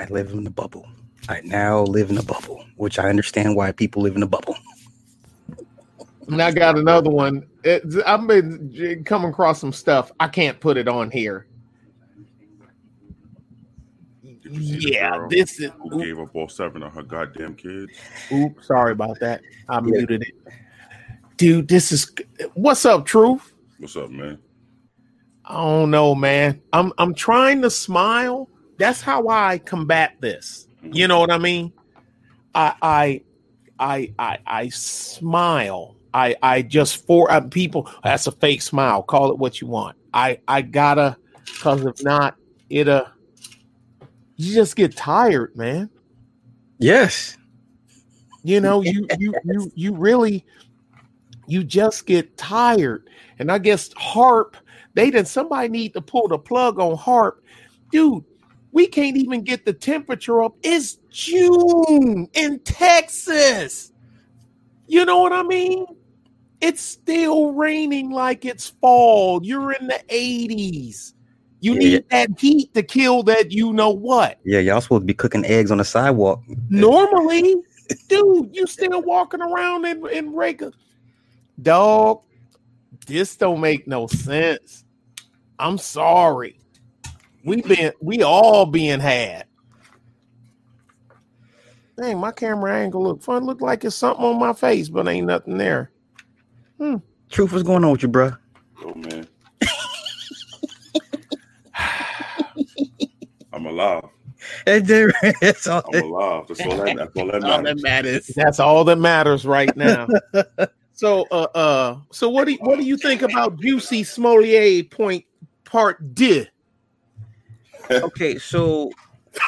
I live in the bubble. I now live in a bubble, which I understand why people live in a bubble. And I got another one. It's, I've been coming across some stuff. I can't put it on here. Did you see the Yeah, this is. who gave up all seven of her goddamn kids. Oops, sorry about that. I muted it. Dude, this is what's up, Truth? What's up, man? I don't know, man. I'm I'm trying to smile. That's how I combat this. You know what I mean? I I I I, I smile. I I just for uh, people. That's a fake smile. Call it what you want. I I gotta, cause if not, it uh, you just get tired, man. Yes. You know, you you you you really you just get tired. And I guess harp, they did somebody need to pull the plug on harp. Dude, we can't even get the temperature up. It's June in Texas. You know what I mean? It's still raining like it's fall. You're in the 80s. You Yeah, need that heat to kill that you know what. Yeah, y'all supposed to be cooking eggs on the sidewalk. Normally, dude, you still walking around in, in dog. This don't make no sense. I'm sorry. We been we all being had. Dang, my camera angle look fun. Look like it's something on my face, but ain't nothing there. Truth, what's going on with you, bro? Oh man. I'm alive. It's all- I'm alive. That's all that, that's all that all matters. that matters. That's all that matters right now. so uh uh so what do you, what do you think about Jussie Smollett point part D? Okay, so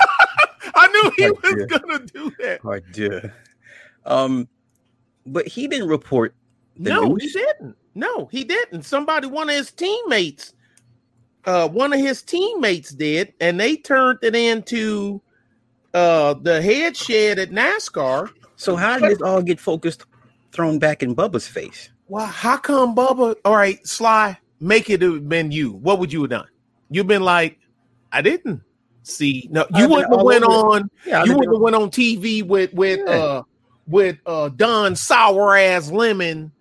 I knew he Part was gonna do that. oh, dear. Um, but he didn't report the no, news. he didn't. No, he didn't. Somebody, one of his teammates, uh, one of his teammates did, and they turned it into uh the head shed at NASCAR. So how did this all get focused, thrown back in Bubba's face? Well, how come Bubba? All right, Sly, make it have been you. What would you have done? You've been like, I didn't see. No, you been wouldn't have went over- on. Yeah, you wouldn't have went on TV with with Yeah. uh with uh Don sour ass lemon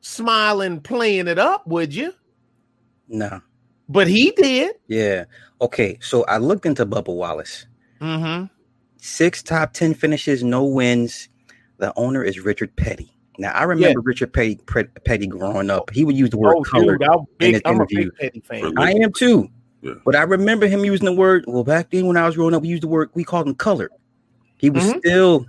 smiling, playing it up, would you? no. But he did. Yeah. Okay. So I looked into Bubba Wallace. Mm-hmm. Six top ten finishes, no wins. The owner is Richard Petty. Now I remember Richard Petty Petty growing up. He would use the word Oh, color. dude, I'm, in big, his I'm a interview. big Petty fan. I am too. Yeah. But I remember him using the word. Well, back then when I was growing up, we used the word. We called him colored. He was Mhm. still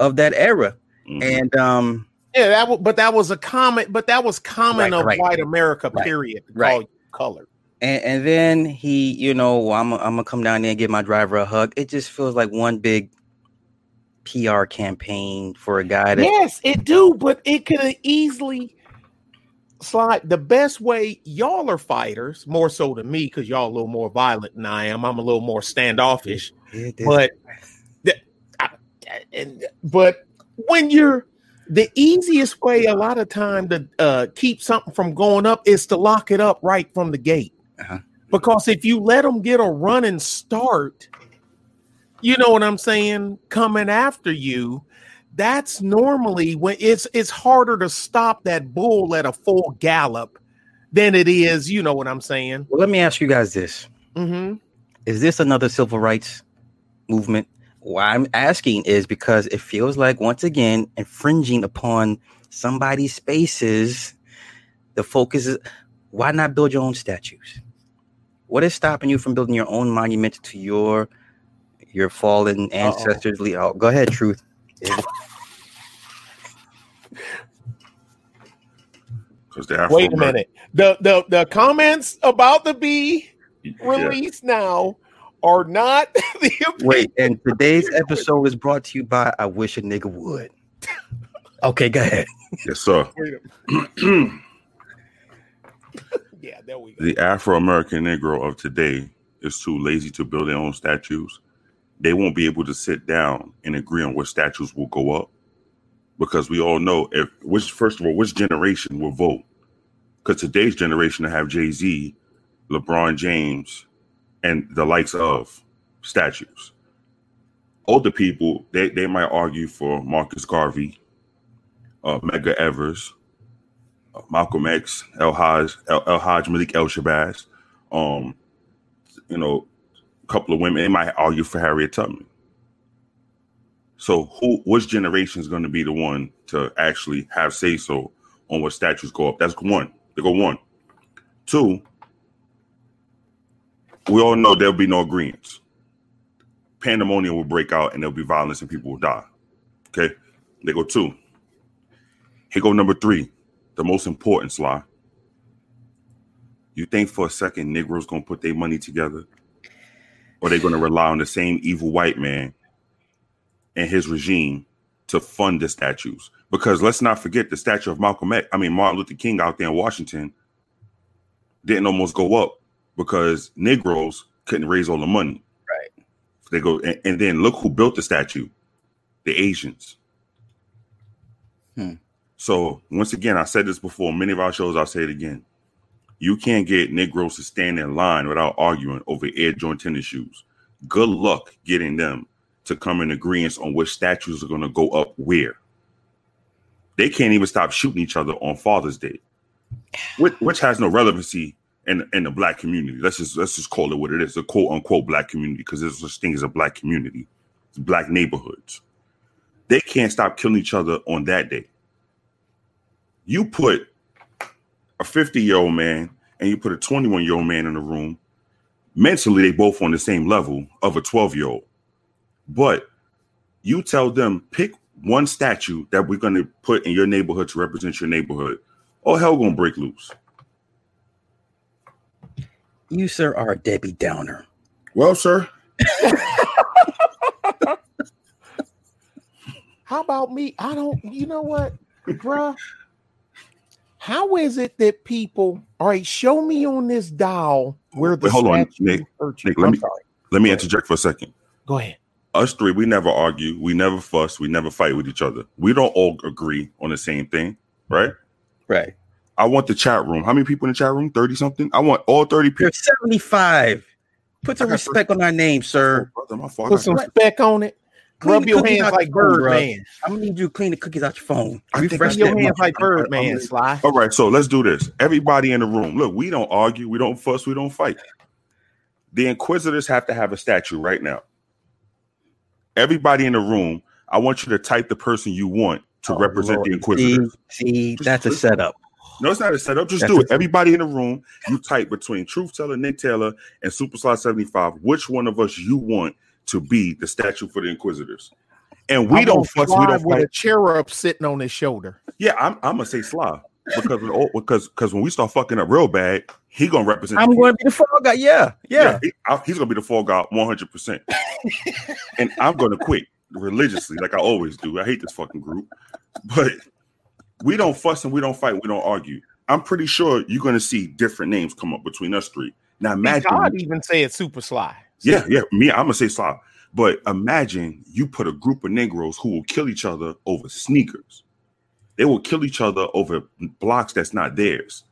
of that era, Mhm. and um, Yeah, that was, but that was a comment. But that was common Right, of right. white America. Right, Period. to right. Call you color. and and then he, you know, well, I'm I'm gonna come down there and give my driver a hug. It just feels like one big PR campaign for a guy that Yes, it do, but it could have easily slide. The best way y'all are fighters, more so than me, because y'all a little more violent than I am. I'm a little more standoffish. Yeah, But the, I, and but when you're the easiest way, a lot of time to uh, keep something from going up is to lock it up right from the gate. Uh-huh. Because if you let them get a running start, you know what I'm saying, coming after you, that's normally when it's it's harder to stop that bull at a full gallop than it is, you know what I'm saying. well, let me ask you guys this: Mm-hmm. Is this another civil rights movement? Why I'm asking is because it feels like once again infringing upon somebody's spaces. The focus is why not build your own statues? What is stopping you from building your own monument to your your fallen ancestors? Oh, go ahead, truth. Because the Afro Wait a minute. The the the comments about the bee Yeah. released now are not the Wait, and today's episode is brought to you by I Wish a Nigga Would. Okay, go ahead. Yes, sir. yeah, there we go. the Afro American Negro of today is too lazy to build their own statues. They won't be able to sit down and agree on what statues will go up because we all know if which first of all which generation will vote because today's generation to have Jay Z, LeBron James, and the likes of statues. Older people, they, they might argue for Marcus Garvey, uh, Medgar Evers, uh, Malcolm X, El Haj, El, Malik El Shabazz. Um, you know, a couple of women, they might argue for Harriet Tubman. So who which generation is going to be the one to actually have say so on what statues go up? That's one. They go one. Two, we all know there'll be no agreements. Pandemonium will break out and there'll be violence and people will die. Okay. They go two. Here go number three, the most important slide. You think for a second Negroes gonna put their money together? Or they gonna rely on the same evil white man and his regime to fund the statues? Because let's not forget the statue of Malcolm X, I mean Martin Luther King out there in Washington didn't almost go up because Negroes couldn't raise all the money. Right. They go and, and then look who built the statue, the Asians. Hmm. So once again, I said this before, many of our shows, I'll say it again. You can't get Negroes to stand in line without arguing over Air joint tennis shoes. Good luck getting them to come in agreement on which statues are going to go up where. They can't even stop shooting each other on Father's Day, which, which has no relevancy in in the black community. Let's just let's just call it what it is, a quote unquote black community, because there's such thing as a black community, it's black neighborhoods. They can't stop killing each other on that day. You put a 50 year old man and you put a 21 year old man in the room, mentally they both on the same level of a 12 year old. But you tell them pick one statue that we're going to put in your neighborhood to represent your neighborhood. Oh hell gonna break loose. You, sir, are a Debbie Downer. Well, sir, How about me? I don't, you know what, bruh? How is it that people, all right, show me on this dial where the Wait, hold on, Nick. Nick, let I'm me- sorry. let me interject for a second. Go ahead. Us three, we never argue, we never fuss, we never fight with each other. We don't all agree on the same thing, right? Right. I want the chat room. How many people in the chat room? 30 something? I want all 30 people. You're 75. Put some I got respect on our name, sir. Brother, my Put some speck on it. Clean Rub your hands like your phone, Bird. Man. I'm gonna need you to clean the cookies out your phone. I think Refresh I Your hands like Bird I'm- Man, I'm- Sly. All right, so let's do this. Everybody in the room, look, we don't argue, we don't fuss, we don't fight. The Inquisitors have to have a statue right now. Everybody in the room, I want you to type the person you want to Oh, represent Lord. the See, Inquisitors. see, Just that's a setup. No, it's not a setup. Just That's do a- it. Everybody in the room, you type between Truth Teller, Nick Taylor, and Super Sly 75, which one of us you want to be the statue for the Inquisitors. And we I'm don't gonna fuss, we don't with fight. a cherub sitting on his shoulder. Yeah, I'm, I'm gonna say Sly because when, oh, because because when we start fucking up real bad, he gonna represent. I'm going to be the fall guy. Yeah, yeah. he- I- he's gonna be the fall guy 100, percent and I'm gonna quit religiously like I always do. I hate this fucking group, but we don't fuss and we don't fight. We don't argue. I'm pretty sure you're gonna see different names come up between us three. Now imagine, God even said Super Sly. yeah, yeah, me, I'm gonna say Sly, but imagine you put a group of Negroes who will kill each other over sneakers. They will kill each other over blocks that's not theirs,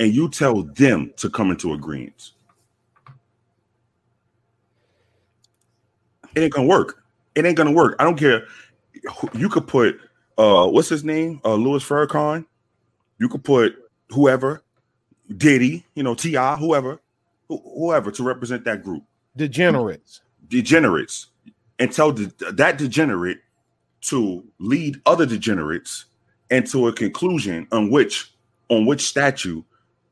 and you tell them to come into agreement. It ain't gonna work. It ain't gonna work. I don't care. You could put uh, what's his name? Uh, Louis Farrakhan. You could put whoever, Diddy, you know, Ti, whoever, wh- whoever to represent that group Degenerates. degenerates and tell the, that degenerate to lead other degenerates into a conclusion on which on which statue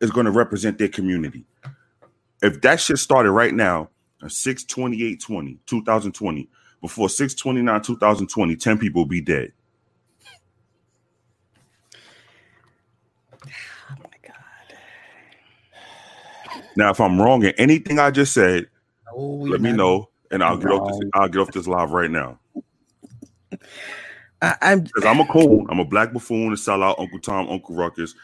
is going to represent their community. If that shit started right now, uh, 628 20, 2020, before 629 2020, 10 people will be dead. Oh my god. Now, if I'm wrong in anything I just said, No, let me not. know and I'll get off this I'll get off this live right now. I, I'm Because I'm a cold. I'm a black buffoon, a sellout, Uncle Tom, Uncle Ruckus.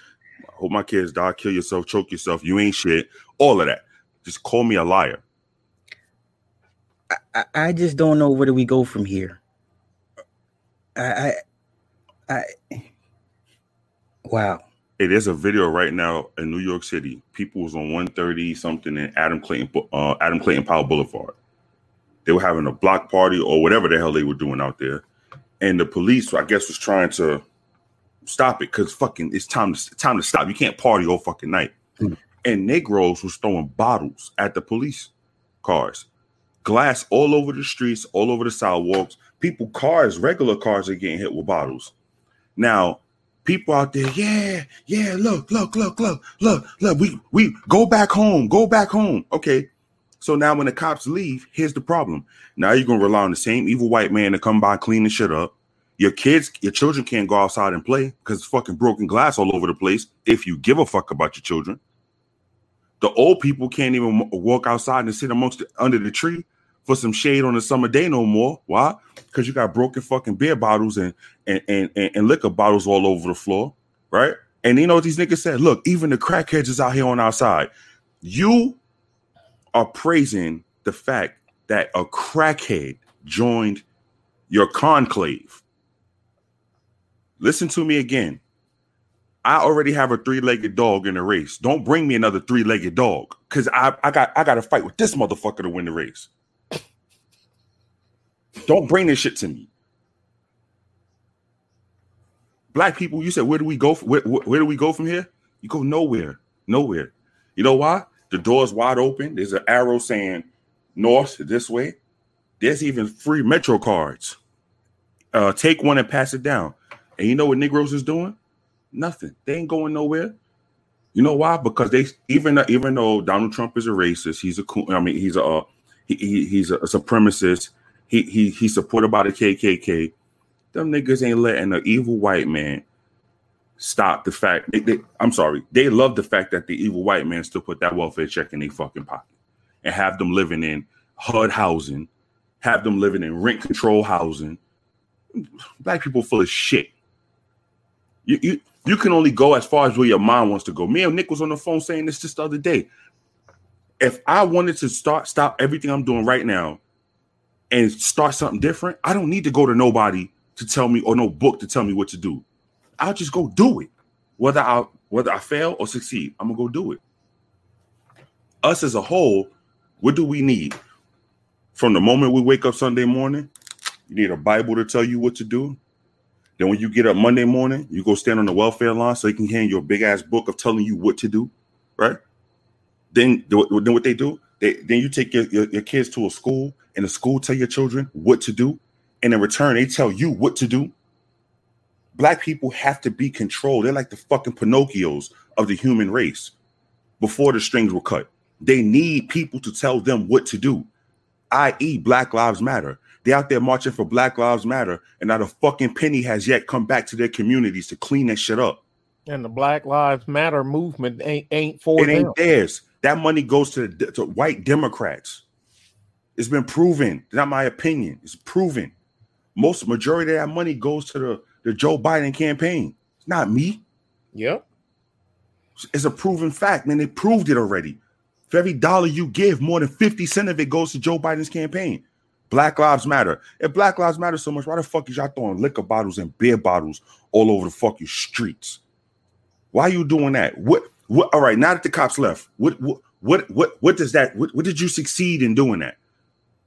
I hope my kids die, kill yourself, choke yourself. You ain't shit. All of that. Just call me a liar. I, I just don't know where do we go from here. I, I, I wow. Hey, there's a video right now in New York City. People was on 130 something in Adam Clayton, uh, Adam Clayton Powell Boulevard. They were having a block party or whatever the hell they were doing out there, and the police, I guess, was trying to stop it because fucking it's time to time to stop. You can't party all fucking night. Mm. And Negroes was throwing bottles at the police cars, glass all over the streets, all over the sidewalks. People, cars, regular cars are getting hit with bottles. Now, people out there, yeah, yeah, look, look, look, look, look, look, we we go back home, go back home. Okay. So now when the cops leave, here's the problem. Now you're gonna rely on the same evil white man to come by clean the shit up. Your kids, your children can't go outside and play because it's fucking broken glass all over the place. If you give a fuck about your children, the old people can't even walk outside and sit amongst the, under the tree for some shade on a summer day no more. Why? Because you got broken fucking beer bottles and and, and and liquor bottles all over the floor, right? And you know what these niggas said? Look, even the crackheads is out here on outside. You are praising the fact that a crackhead joined your conclave. Listen to me again. I already have a three-legged dog in the race. Don't bring me another three-legged dog because I, I got I got to fight with this motherfucker to win the race. Don't bring this shit to me. Black people, you said, where do we go? Where, where, where do we go from here? You go nowhere, nowhere. You know why? The door's wide open. There's an arrow saying north this way. There's even free Metro cards. Uh, take one and pass it down. And you know what Negroes is doing? Nothing. They ain't going nowhere. You know why? Because they even even though Donald Trump is a racist, he's a I mean he's a uh, he, he, he's a supremacist. He he he's supported by the KKK. Them niggas ain't letting an evil white man stop the fact. They, they, I'm sorry, they love the fact that the evil white man still put that welfare check in their fucking pocket and have them living in HUD housing, have them living in rent control housing. Black people full of shit. You, you you can only go as far as where your mind wants to go. Me and Nick was on the phone saying this just the other day. If I wanted to start stop everything I'm doing right now and start something different, I don't need to go to nobody to tell me or no book to tell me what to do. I'll just go do it. Whether I whether I fail or succeed, I'm gonna go do it. Us as a whole, what do we need? From the moment we wake up Sunday morning, you need a Bible to tell you what to do. Then when you get up Monday morning, you go stand on the welfare line so they can hand you a big ass book of telling you what to do, right? Then, then what they do? They, then you take your, your, your kids to a school and the school tell your children what to do. And in return, they tell you what to do. Black people have to be controlled. They're like the fucking Pinocchios of the human race before the strings were cut. They need people to tell them what to do, i.e., Black Lives Matter. They're out there marching for Black Lives Matter, and not a fucking penny has yet come back to their communities to clean that shit up. And the Black Lives Matter movement ain't ain't for it. Them. Ain't theirs. That money goes to, the, to white Democrats. It's been proven. Not my opinion. It's proven. Most majority of that money goes to the, the Joe Biden campaign. It's not me. Yep. It's a proven fact, man. They proved it already. For every dollar you give, more than 50 cent of it goes to Joe Biden's campaign. Black Lives Matter. If Black Lives Matter so much, why the fuck is y'all throwing liquor bottles and beer bottles all over the fucking streets? Why are you doing that? What? What? All right, now that the cops left, what? What? What? What, what does that? What, what did you succeed in doing that?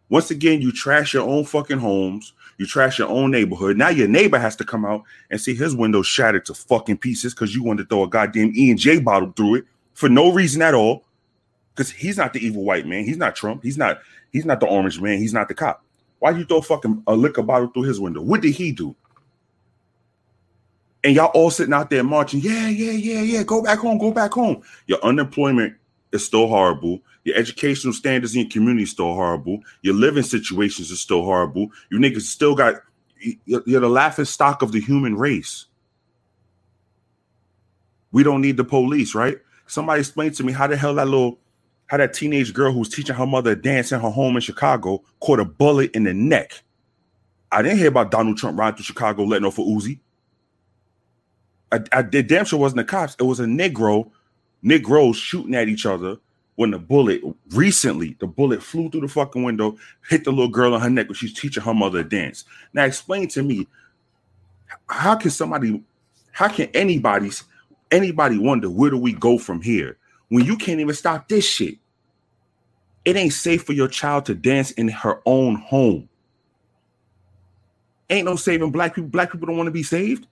Once again, you trash your own fucking homes. You trash your own neighborhood. Now your neighbor has to come out and see his window shattered to fucking pieces because you wanted to throw a goddamn E and J bottle through it for no reason at all. Because he's not the evil white man. He's not Trump. He's not He's not the orange man. He's not the cop. Why you throw fucking a liquor bottle through his window? What did he do? And y'all all sitting out there marching. Yeah, yeah, yeah, yeah. Go back home. Go back home. Your unemployment is still horrible. Your educational standards in your community is still horrible. Your living situations are still horrible. You niggas still got. You're the laughing stock of the human race. We don't need the police, right? Somebody explain to me how the hell that little how that teenage girl who was teaching her mother dance in her home in Chicago caught a bullet in the neck. I didn't hear about Donald Trump riding through Chicago letting off a Uzi. I, I did damn sure wasn't the cops. It was a Negro, Negroes shooting at each other when the bullet recently the bullet flew through the fucking window, hit the little girl on her neck when she's teaching her mother to dance. Now explain to me, how can somebody, how can anybody, anybody wonder where do we go from here? when you can't even stop this shit. It ain't safe for your child to dance in her own home. Ain't no saving black people. Black people don't want to be saved.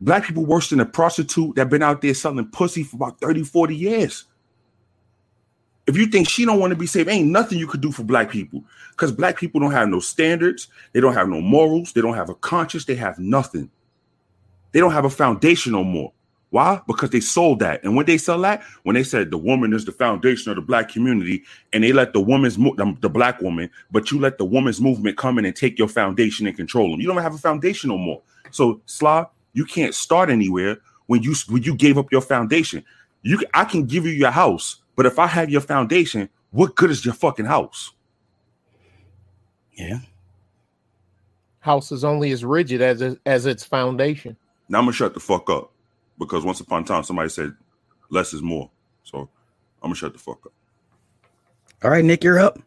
Black people worse than a prostitute that been out there selling pussy for about 30, 40 years. If you think she don't want to be saved, ain't nothing you could do for black people. Because black people don't have no standards, they don't have no morals, they don't have a conscience, they have nothing. They don't have a foundation no more. Why? Because they sold that. And when they sell that, when they said the woman is the foundation of the black community, and they let the woman's mo- the, black woman, but you let the woman's movement come in and take your foundation and control them. You don't have a foundation no more. So Slaw, you can't start anywhere when you when you gave up your foundation. You I can give you your house, but if I have your foundation, what good is your fucking house? Yeah. House is only as rigid as as its foundation. Now I'm gonna shut the fuck up because once upon a time somebody said less is more. So I'm gonna shut the fuck up. All right, Nick, you're up.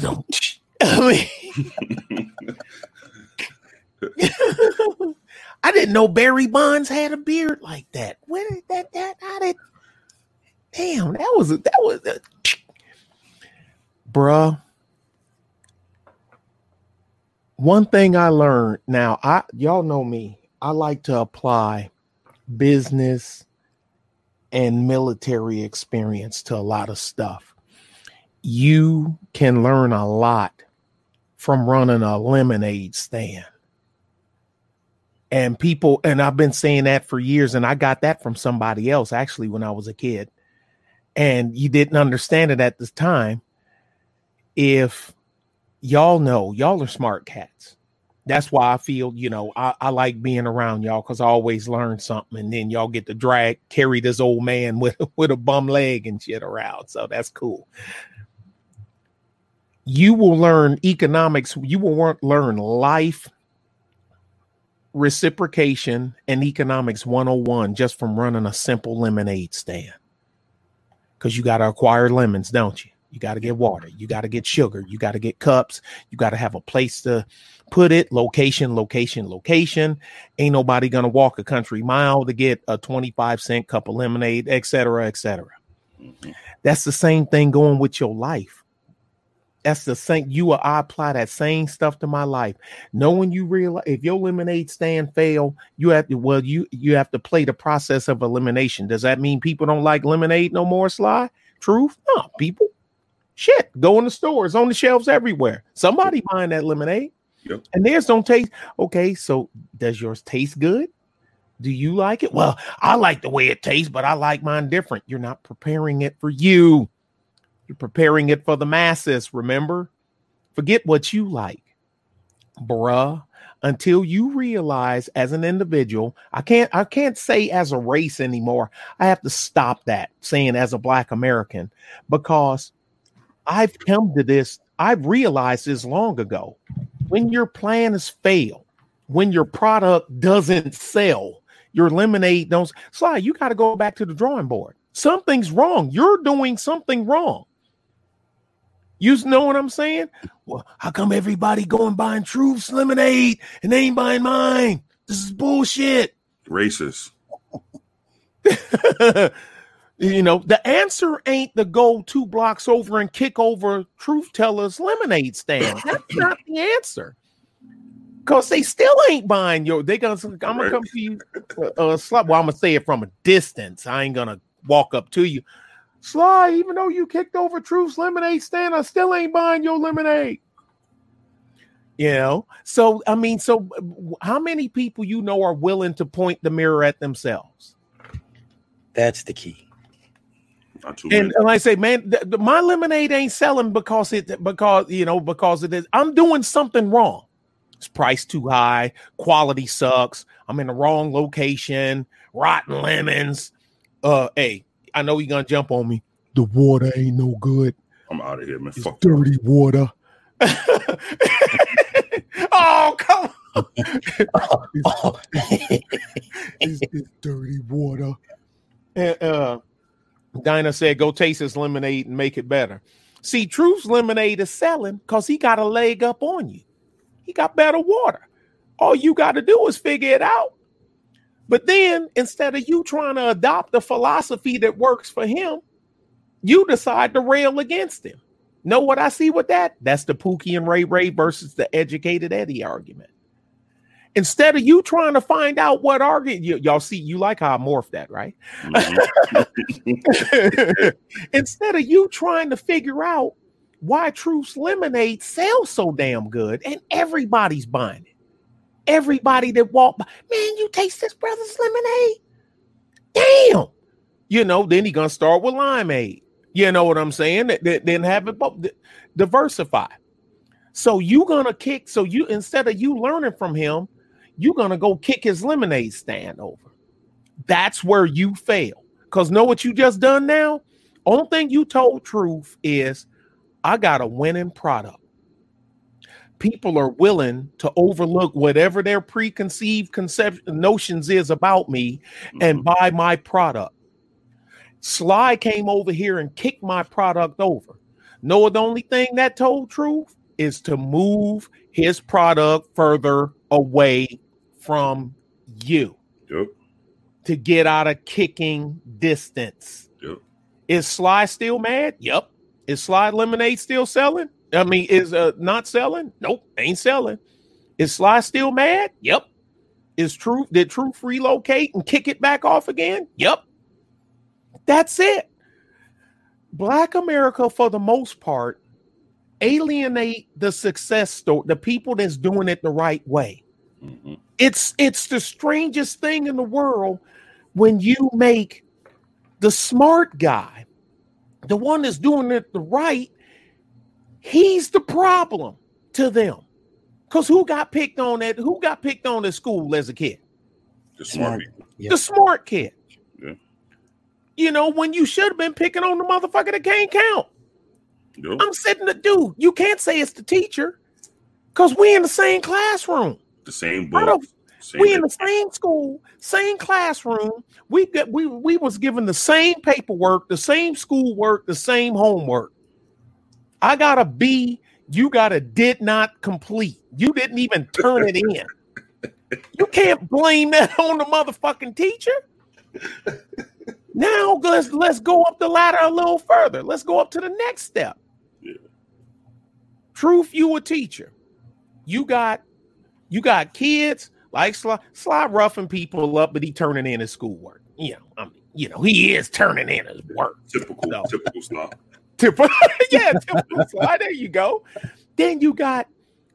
Don't. I mean, I didn't know Barry Bonds had a beard like that. Where did that that how did? Damn, that was a, that was a, uh, bruh. One thing I learned now, I y'all know me. I like to apply business and military experience to a lot of stuff. You can learn a lot from running a lemonade stand. And people, and I've been saying that for years, and I got that from somebody else actually when I was a kid. And you didn't understand it at the time. If y'all know, y'all are smart cats. That's why I feel, you know, I, I like being around y'all because I always learn something. And then y'all get to drag, carry this old man with, with a bum leg and shit around. So that's cool you will learn economics, you will learn life reciprocation and economics 101 just from running a simple lemonade stand. Because you got to acquire lemons, don't you? You got to get water, you got to get sugar, you got to get cups, you got to have a place to put it, location, location, location. Ain't nobody gonna walk a country mile to get a 25 cent cup of lemonade, etc., etc. Mm-hmm. That's the same thing going with your life that's the same. You or I apply that same stuff to my life. Knowing you realize if your lemonade stand fail, you have to well, you you have to play the process of elimination. Does that mean people don't like lemonade no more, Sly? Truth? No, people. Shit, go in the stores on the shelves everywhere. Somebody buying that lemonade. Yep. And theirs don't taste okay. So does yours taste good? Do you like it? Well, I like the way it tastes, but I like mine different. You're not preparing it for you. You're preparing it for the masses, remember? Forget what you like, bruh. Until you realize as an individual, I can't I can't say as a race anymore. I have to stop that saying as a black American because I've come to this, I've realized this long ago. When your plan has failed, when your product doesn't sell, your lemonade don't slide, you got to go back to the drawing board. Something's wrong. You're doing something wrong. You know what I'm saying? Well, how come everybody going buying Truth's lemonade and they ain't buying mine? This is bullshit. Racist. you know, the answer ain't to go two blocks over and kick over Truth Teller's lemonade stand. That's not the answer. Cause they still ain't buying your. They gonna. I'm gonna come to you. Uh, uh, well, I'm gonna say it from a distance. I ain't gonna walk up to you. Sly, even though you kicked over Truth's lemonade stand, I still ain't buying your lemonade. You know, so I mean, so how many people you know are willing to point the mirror at themselves? That's the key. And, and, I say, man, th- th- my lemonade ain't selling because it because you know because it is. I'm doing something wrong. It's priced too high. Quality sucks. I'm in the wrong location. Rotten lemons. Uh, hey, I know you're gonna jump on me. The water ain't no good. I'm out of here, man. It's Fuck dirty that. water. oh, come on. it's, it's, it's, dirty water. And, uh, Dinah said, go taste his lemonade and make it better. See, Truth's lemonade is selling because he got a leg up on you. He got better water. All you got to do is figure it out. But then instead of you trying to adopt a philosophy that works for him, you decide to rail against him. Know what I see with that? That's the Pookie and Ray Ray versus the educated Eddie argument. Instead of you trying to find out what argument, y- y'all see, you like how I morphed that, right? Mhm. Instead of you trying to figure out why Truth's lemonade sells so damn good and everybody's buying it. Everybody that walk by, man, you taste this brother's lemonade. Damn. You know, then he gonna start with limeade. You know what I'm saying? Th- th- Then have it both diversify. So you gonna kick. So you instead of you learning from him, you gonna go kick his lemonade stand over. That's where you fail. Cause know what you just done now? Only thing you told truth is, I got a winning product. People are willing to overlook whatever their preconceived conception notions is about me and Mhm. buy my product. Sly came over here and kicked my product over. No, the only thing that told truth is to move his product further away from you Yep. to get out of kicking distance. Yep. Is Sly still mad? Yep. Is Sly Lemonade still selling? I mean, is uh not selling? Nope, ain't selling. Is Sly still mad? Yep. Is Truth did Truth relocate and kick it back off again? Yep. That's it. Black America, for the most part, alienate the success story, the people that's doing it the right way. Mhm. It's it's the strangest thing in the world when you make the smart guy, the one that's doing it the right, he's the problem to them. Because who got picked on at who got picked on at school as a kid? The smart Smart. Yeah. The smart kid. Yeah. You know, when you should have been picking on the motherfucker that can't count. Yep. I'm sitting the dude. You can't say it's the teacher because we in the same classroom. The same How book. the Same we in the same school, same classroom. We got we we was given the same paperwork, the same schoolwork, the same homework. I got a B. You got a did not complete. You didn't even turn it in. You can't blame that on the motherfucking teacher. Now let's let's go up the ladder a little further. Let's go up to the next step. Yeah. Truth, you a teacher. You got you got kids like Sly, Sly roughing people up, but he turning in his schoolwork. You know, I mean, you know, he is turning in his work. typical, No. typical stuff. Typical, yeah, typical Sly. There you go. Then you got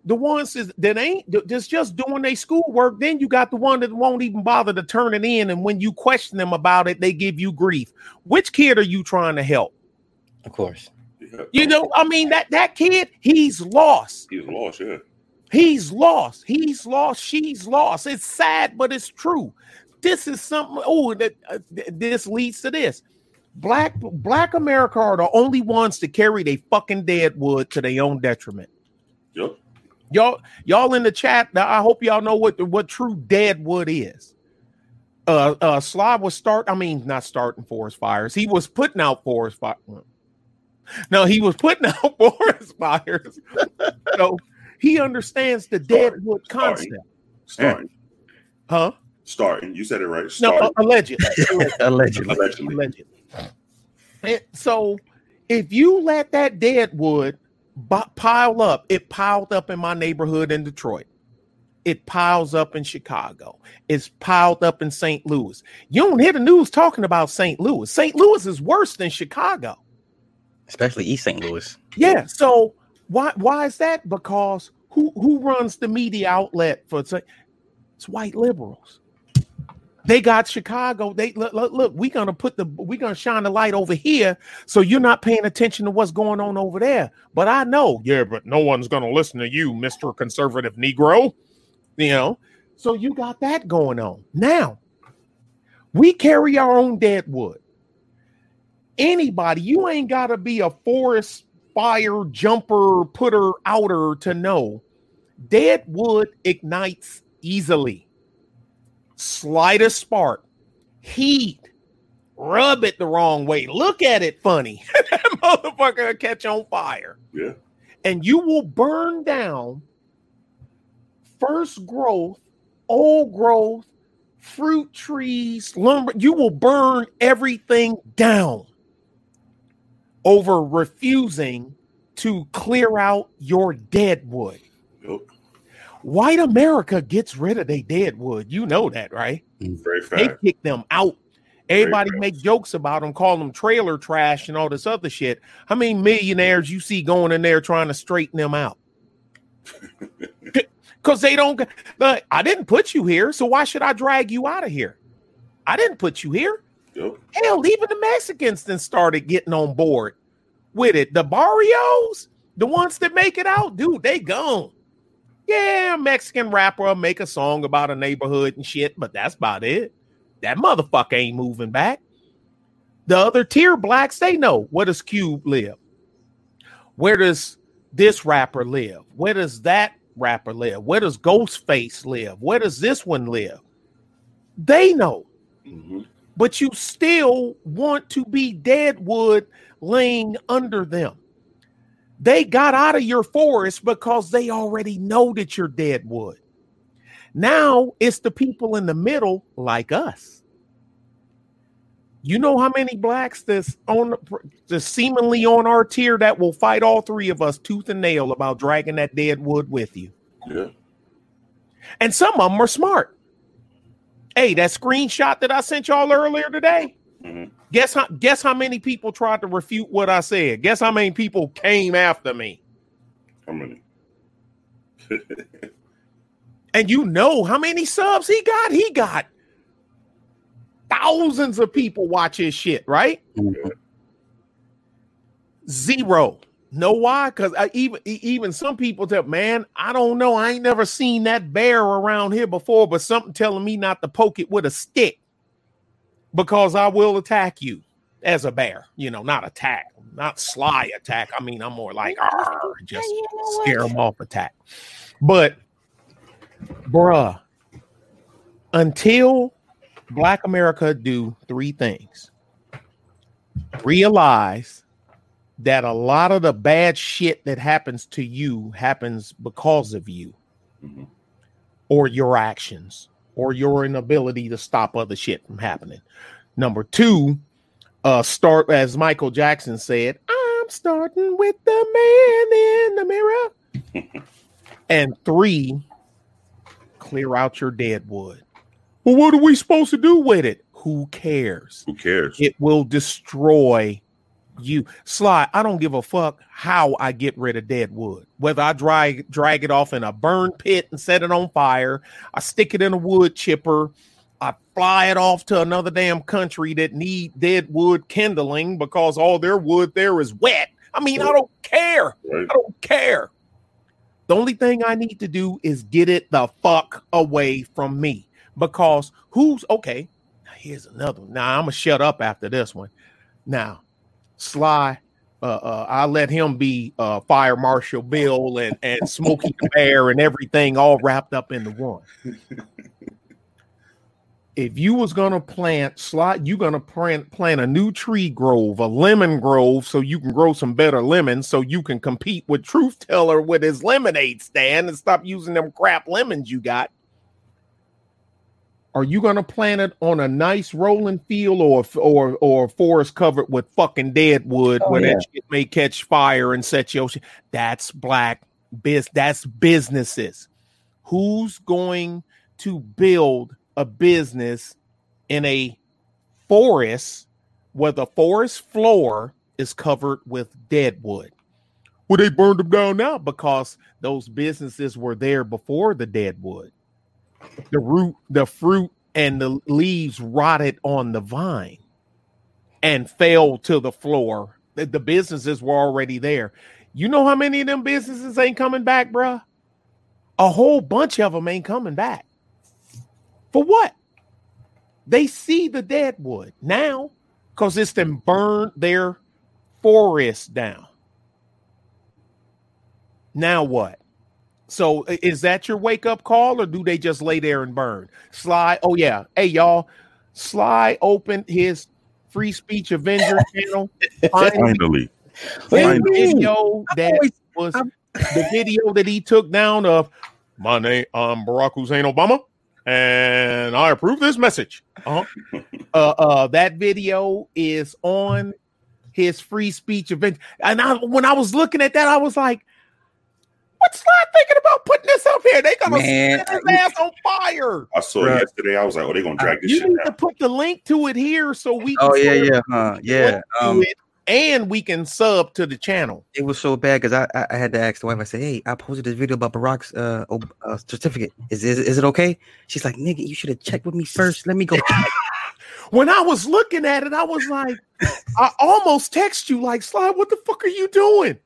the ones that, that ain't that's just doing their schoolwork. Then you got the one that won't even bother to turn it in, and when you question them about it, they give you grief. Which kid are you trying to help? Of course. Yeah. You know, I mean that that kid, he's lost. He's lost, yeah. He's lost. He's lost. She's lost. It's sad, but it's true. This is something. Oh, that uh, this leads to this. Black Black America are the only ones to carry their fucking dead wood to their own detriment. Yep. Y'all, y'all in the chat. Now, I hope y'all know what the, what true deadwood is. Uh, uh, Sly was start. I mean, not starting forest fires. He was putting out forest fire. No, he was putting out forest fires. so he understands the dead wood concept, Starting. huh? Starting. You said it right. No, Starting. uh, allegedly. Allegedly. Allegedly. allegedly. And so, if you let that deadwood bu- pile up, it piled up in my neighborhood in Detroit. It piles up in Chicago. It's piled up in St. Louis. You don't hear the news talking about St. Louis. St. Louis is worse than Chicago. Especially East St. Louis. Yeah. So why why is that? Because who who runs the media outlet for it's white liberals. They got Chicago. They look, look, look we gonna put the we're gonna shine the light over here, so you're not paying attention to what's going on over there. But I know, yeah, but no one's gonna listen to you, Mister Conservative Negro. You know, so you got that going on now. We carry our own dead wood. Anybody, you ain't got to be a forest fire jumper putter outer to know dead wood ignites easily. Slightest spark, heat, rub it the wrong way, look at it funny. that motherfucker will catch on fire. Yeah. And you will burn down first growth, old growth, fruit trees, lumber. You will burn everything down over refusing to clear out your dead wood. Yep. White America gets rid of their dead wood. You know that, right? Mm, Very They fast. kick them out. Everybody fast. make jokes about them, call them trailer trash and all this other shit. How many millionaires you see going in there trying to straighten them out? Because they don't. Look, I didn't put you here, so why should I drag you out of here? I didn't put you here. Yep. Hell, even the Mexicans then started getting on board with it. The barrios, the ones that make it out, dude, they gone. Yeah, Mexican rapper make a song about a neighborhood and shit, but that's about it. That motherfucker ain't moving back. The other tier blacks, they know where does Cube live? Where does this rapper live? Where does that rapper live? Where does Ghostface live? Where does this one live? They know Mhm. but you still want to be deadwood laying under them. They got out of your forest because they already know that you're dead wood. Now it's the people in the middle, like us. You know how many blacks that's on that's seemingly on our tier that will fight all three of us tooth and nail about dragging that dead wood with you. Yeah. And some of them are smart. Hey, that screenshot that I sent y'all earlier today. Mhm. Guess how guess how many people tried to refute what I said? Guess how many people came after me? How many? And you know how many subs he got? He got thousands of people watch his shit, right? Mhm. Zero. Know why? Because even even some people tell, man, I don't know. I ain't never seen that bear around here before, but something telling me not to poke it with a stick because I will attack you as a bear. You know, not attack, not sly attack. I mean, I'm more like just you know scare them off attack. But, bruh, until Black America do three things: realize that a lot of the bad shit that happens to you happens because of you Mhm. or your actions or your inability to stop other shit from happening. Number two, uh, start as Michael Jackson said, I'm starting with the man in the mirror. and three, clear out your dead wood. Well, what are we supposed to do with it? Who cares? Who cares? it will destroy you. Sly, I don't give a fuck how I get rid of dead wood. Whether I drag drag it off in a burn pit and set it on fire, I stick it in a wood chipper, I fly it off to another damn country that need dead wood kindling because all their wood there is wet. I mean, I don't care. I don't care. The only thing I need to do is get it the fuck away from me. Because who's okay? Now here's another one. Now I'm gonna shut up after this one. Now, Sly, uh, uh, I let him be uh, Fire Marshal Bill and and Smokey the Bear and everything all wrapped up into one. If you was gonna plant Sly, you gonna plant plant a new tree grove, a lemon grove, so you can grow some better lemons, so you can compete with Truth Teller with his lemonade stand and stop using them crap lemons you got. Are you gonna plant it on a nice rolling field or or or a forest covered with fucking dead wood Oh, where yeah. that shit may catch fire and set your shit? That's black biz. That's businesses. Who's going to build a business in a forest where the forest floor is covered with dead wood? Well, they burned them down now because those businesses were there before the dead wood the root, the fruit, and the leaves rotted on the vine and fell to the floor. The, the businesses were already there. You know how many of them businesses ain't coming back, bruh? A whole bunch of them ain't coming back. For what? They see the dead wood now because it's them burned their forest down. Now what? So is that your wake up call, or do they just lay there and burn? Sly, oh yeah, hey y'all, Sly opened his free speech Avenger channel. Finally, Finally. Finally. video that always- was I'm- the video that he took down of my name, I'm Barack Hussein Obama. and I approve this message. Uh-huh. uh, uh, that video is on his free speech event. And I, when I was looking at that, I was like, what's Sly thinking about putting this up here? They gonna Man, set his ass on fire. I saw Bruh. it yesterday. I was like, oh, they're gonna drag this You shit need down. to put the link to it here so we can Oh yeah, yeah, huh? Yeah. Um, and we can sub to the channel. it was so bad because I, I I had to ask the wife. I said, "Hey, I posted this video about Barack's uh, ob- uh certificate. Is, is is it okay?" She's like, "Nigga, you should have checked with me first. Let me go." When I was looking at it, I was like, I almost text you like, Sly, what the fuck are you doing?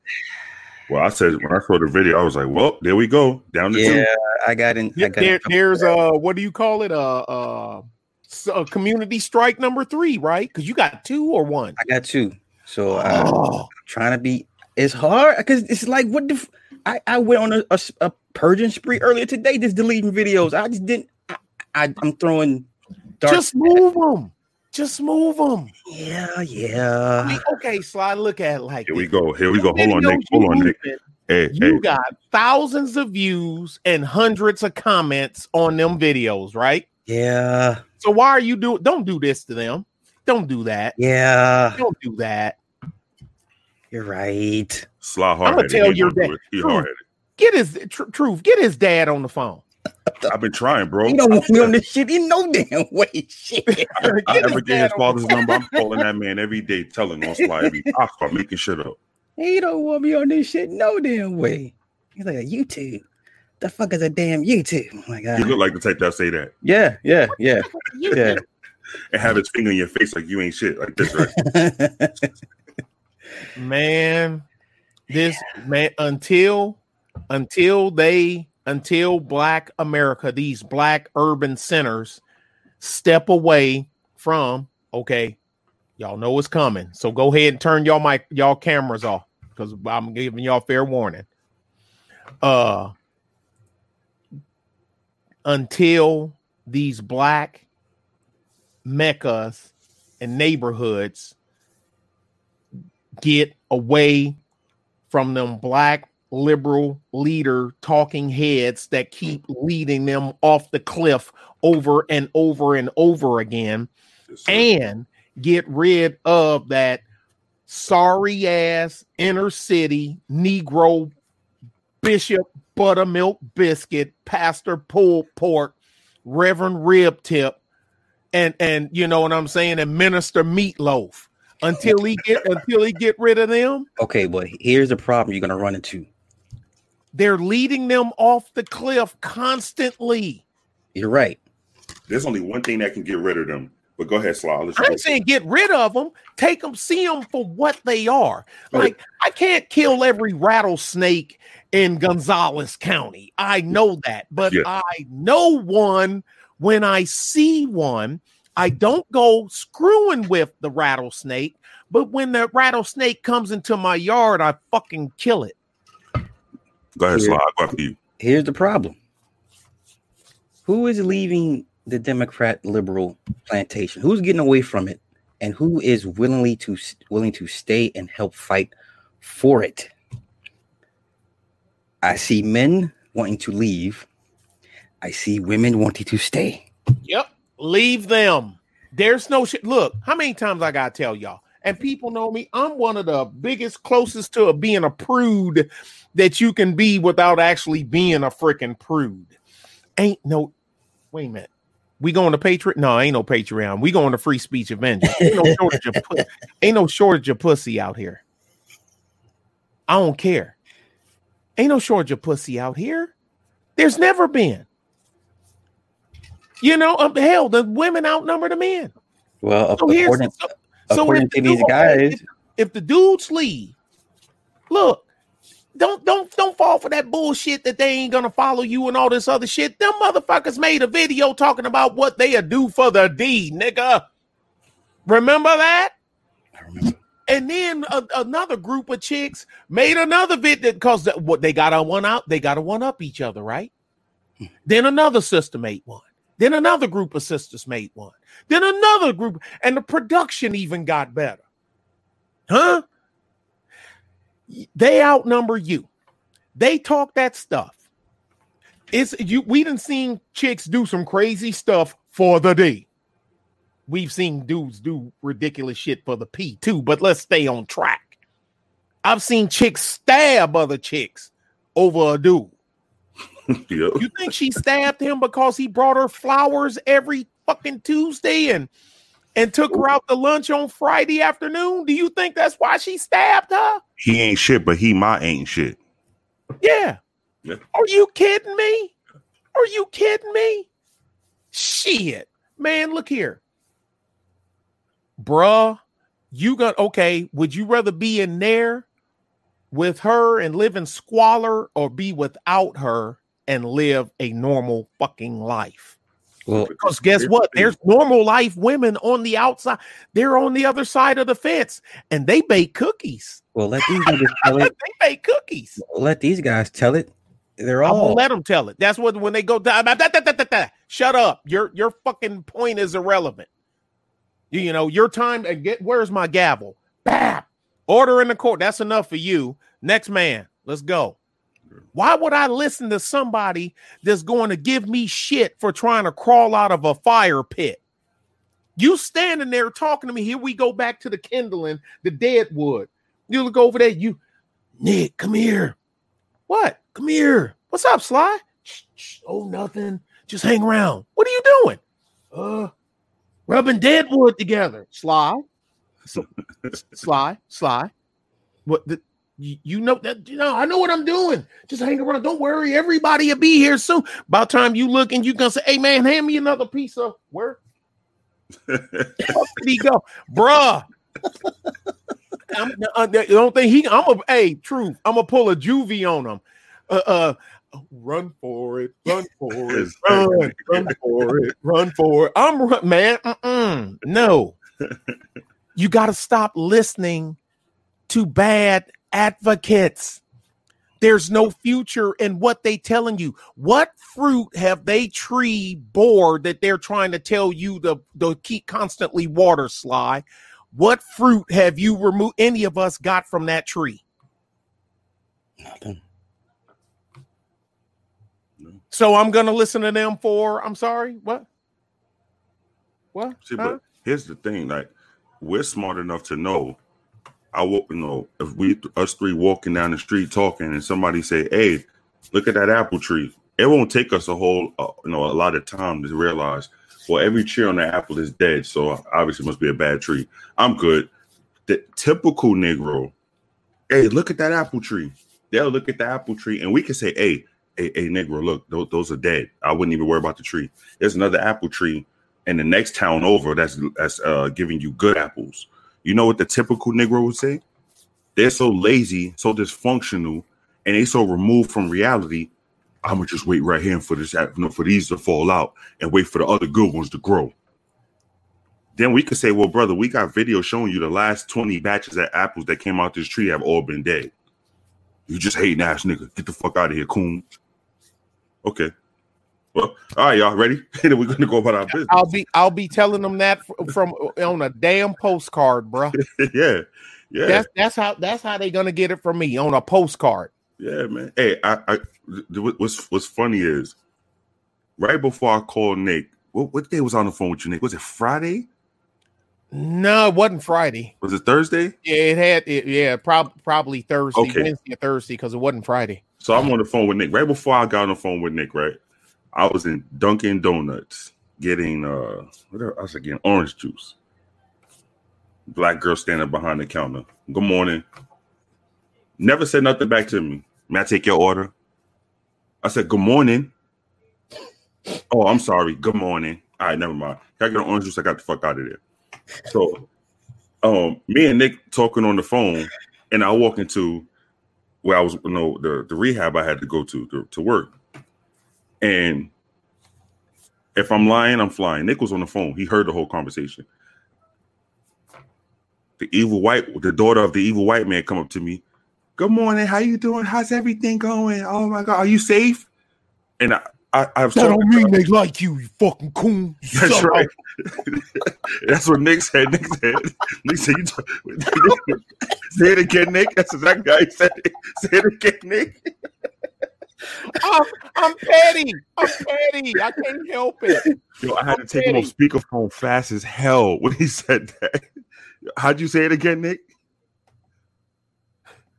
Well, I said when I saw the video, I was like, well, there we go. Down to yeah, two. I got in. I got There, in there's for that. uh, what do you call it? Uh, uh, s- uh, community strike number three, right? Because you got two or one. I got two. So uh, Oh, trying to be. It's hard because it's like what the. F- I I went on a purging spree earlier today, just deleting videos. I just didn't. I, I I'm throwing. Dark, just move them. Just move them. yeah, yeah. okay, Sly, look at it like Here we go. Here we go. Hold on, Nick. Hold on, Nick. Hey, You hey. got thousands of views and hundreds of comments on them videos, right? Yeah, So why are you doing? Don't do this to them. Don't do that. yeah. Don't do that. You're right. Sly hard headed. tell your dad- He True. hard headed. Get his tr- truth. Get his dad on the phone. I've been trying, bro. You don't want me on this shit in no damn way. Shit. I Get never his get his father's the number. I'm calling that man every day, telling on Sly. Every, I start making shit up. He don't want me on this shit no damn way. He's like a YouTube. The fuck is a damn YouTube? Oh my You god. look like the type that say that Yeah, yeah, yeah, yeah. and have his finger in your face like you ain't shit like this, right? man this man until until they until black america these black urban centers step away from okay y'all know it's coming. So go ahead and turn y'all mic y'all cameras off because i'm giving y'all fair warning. Uh until these black meccas and neighborhoods get away from them black liberal leader talking heads that keep mm-hmm. leading them off the cliff over and over and over again Yes, and get rid of that sorry ass inner city negro bishop buttermilk biscuit pastor pulled pork reverend rib tip and and you know what i'm saying and minister meatloaf. Until he get until he get rid of them? Okay, but here's the problem you're gonna run into. They're leading them off the cliff constantly You're right. There's only one thing that can get rid of them. But go ahead, Sly. I'll let you I go saying get rid of them. Take them, see them for what they are. Right. Like I can't kill every rattlesnake in Gonzales County. I know that, but Yeah. I know one when I see one. I don't go screwing with the rattlesnake, but when the rattlesnake comes into my yard, I fucking kill it. Go ahead, Yeah. Sly. I'll go after you. Here's the problem. Who is leaving the Democrat liberal plantation? Who's getting away from it? And who is willingly to willing to stay and help fight for it? I see men wanting to leave. I see women wanting to stay. Yep. Leave them. There's no shit. Look, how many times I gotta tell y'all, and people know me. I'm one of the biggest, closest to being a prude that you can be without actually being a freaking prude. Ain't no. Wait a minute. We going to Patreon? No, ain't no Patreon. We going to Free Speech Avenger. Ain't no shortage of pu- ain't no shortage of pussy out here. I don't care. Ain't no shortage of pussy out here. There's never been. You know, um, hell, the women outnumber the men. Well, So according, so, so according if to the these dude- guys, if, if the dudes leave, look, don't don't don't fall for that bullshit that they ain't gonna follow you and all this other shit. Them motherfuckers made a video talking about what they'll do for the D, nigga. Remember that? I remember. And then a- another group of chicks made another video because what they got a one out, they got to one up each other, right? Hmm. Then another sister made one. Then another group of sisters made one. Then another group, and the production even got better. Huh? They outnumber you. They talk that stuff. it's you. We didn't seen chicks do some crazy stuff for the D. We've seen dudes do ridiculous shit for the P too, but let's stay on track. I've seen chicks stab other chicks over a dude. yep. You think she stabbed him because he brought her flowers every fucking Tuesday and and took her out to lunch on Friday afternoon? Do you think that's why she stabbed her? He ain't shit, but he my ain't shit. Yeah. Yeah. Are you kidding me? Are you kidding me? Shit. Man, look here. Bruh, you got okay. Would you rather be in there with her and live in squalor or be without her and live a normal fucking life? Well, Because guess what? There's normal life women on the outside. They're on the other side of the fence and they bake cookies. well, let these guys tell it. they bake cookies. Let these guys tell it. They're all. let them tell it. That's what when they go down. da- da- da- da- da- da. Shut up. Your your fucking point is irrelevant. You, you know your time. And get where's my gavel? Bam. Order in the court. That's enough for you. Next man. Let's go. Why would I listen to somebody that's going to give me shit for trying to crawl out of a fire pit? You standing there talking to me. Here we go back to the kindling, the dead wood. You look over there. You, Nick, come here. What? Come here. What's up, Sly? Oh, nothing. Just hang around. What are you doing? Uh, rubbing dead wood together. Sly. Sly. Sly. What? The, you, know that? You know, I know what I'm doing. Just hang around. Don't worry. Everybody will be here soon. By the time you look and you gonna say, "Hey, man, hand me another piece of where." Did he go, bruh? I'm, the don't think he. I'm a hey, truth. I'm gonna pull a juvie on him. Uh, uh, run for it, run for it, run, run for it, run for it. I'm run, man. Mm-mm, no, you got to stop listening to bad advocates. There's no future in what they telling you. What fruit have they tree bore that they're trying to tell you to, to keep constantly water sly? What fruit have you removed any of us got from that tree? Nothing. So I'm gonna listen to them for I'm sorry, what? What? See, Huh? but here's the thing: like, we're smart enough to know. I will, you know, if we us three walking down the street talking, and somebody say, "Hey, look at that apple tree," it won't take us a whole, uh, you know, a lot of time to realize. Well, every tree on that apple is dead, so obviously must be a bad tree. I'm good. The typical Negro, hey, look at that apple tree. They'll look at the apple tree, and we can say, "Hey, hey, hey Negro, look, those, those are dead. I wouldn't even worry about the tree. There's another apple tree in the next town over that's that's uh, giving you good apples. You know what the typical Negro would say? They're so lazy, so dysfunctional, and they so removed from reality. I'm gonna just wait right here for this, you know, for these to fall out and wait for the other good ones to grow. Then we could say, well, brother, we got video showing you the last 20 batches of apples that came out this tree have all been dead. You just hating ass nigga. Get the fuck out of here, coon. Okay. Well, all right, y'all ready? we're gonna go about our business. I'll be I'll be telling them that fr- from on a damn postcard, bro. yeah, yeah, That's that's how that's how they gonna get it from me on a postcard. yeah, man. Hey, I, I, what's what's funny is, right before I called Nick, what, what day was I on the phone with you, Nick? Was it Friday? No, it wasn't Friday. Was it Thursday? Yeah, it had it, yeah, prob- probably Thursday, Okay. Wednesday or Thursday, because it wasn't Friday. So I'm on the phone with Nick. Right before I got on the phone with Nick, right? I was in Dunkin' Donuts getting uh what else? I was getting orange juice. Black girl standing behind the counter. Good morning. Never said nothing back to me. May I take your order? I said, Good morning. Oh, I'm sorry. Good morning. All right, never mind. Can I get an orange juice? I got the fuck out of there. So um me and Nick talking on the phone, and I walk into where I was, you know, the, the rehab I had to go to, to to work. And if I'm lying, I'm flying. Nick was on the phone. He heard the whole conversation. The evil white, the daughter of the evil white man, come up to me. Good morning. How you doing? How's everything going? Oh my god, are you safe? And I, I, I was That don't mean they like you, you fucking coon. You That's son of a- right. That's what Nick said. Nick said. Nick said. You talk, say it again, Nick. That's exactly how he said it. Say it again, Nick. I'm, I'm petty. I'm petty. I can't help it. Yo, I had I'm to take him on speakerphone fast as hell when he said that. How'd you say it again, Nick?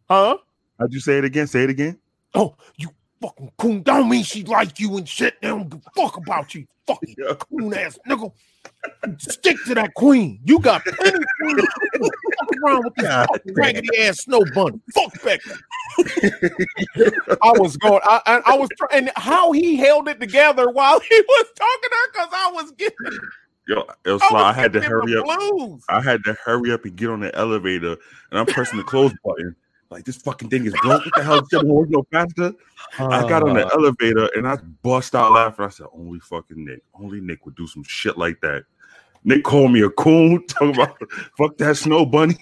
Huh? How'd you say it again? Say it again. Oh, you fucking coon. Don't mean she like you and shit. They don't give a fuck about you. Fucking Yeah. coon ass nigga. Stick to that queen. You got plenty of queens. Fuck around with this God fucking raggedy ass snow bunny. Fuck back. I was going. I, I, I was trying. And how he held it together while he was talking to her because I was getting. Yo, it was I, like I had to hurry up. Blues. I had to hurry up and get on the elevator, and I'm pressing the close button. Like this fucking thing is broke. What the hell? Is work no faster? I got on the Uh, elevator and I bust out laughing. I said, "Only fucking Nick. Only Nick would do some shit like that." Nick called me a coon. Talking about fuck that snow bunny.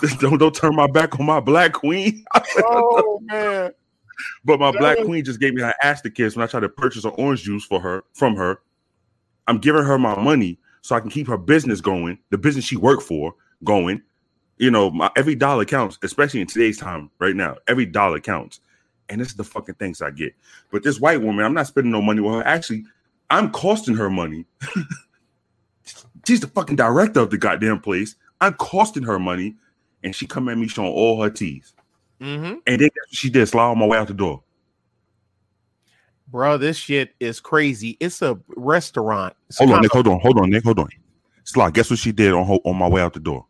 Just don't don't turn my back on my black queen. Oh man. But my black queen just gave me her ass to kiss when I tried to purchase an orange juice for her from her. I'm giving her my money so I can keep her business going, the business she worked for going. You know, my every dollar counts, especially in today's time right now. Every dollar counts. And this is the fucking things I get. But this white woman, I'm not spending no money with her. Actually, I'm costing her money. She's the fucking director of the goddamn place. I'm costing her money, and she come at me showing all her teeth. Mm-hmm. And then she did? Slide on my way out the door. Bro, this shit is crazy. It's a restaurant. It's Hold on, Nick. Hold on. Hold on, Nick. Hold on. Sly, guess what she did on ho- on my way out the door?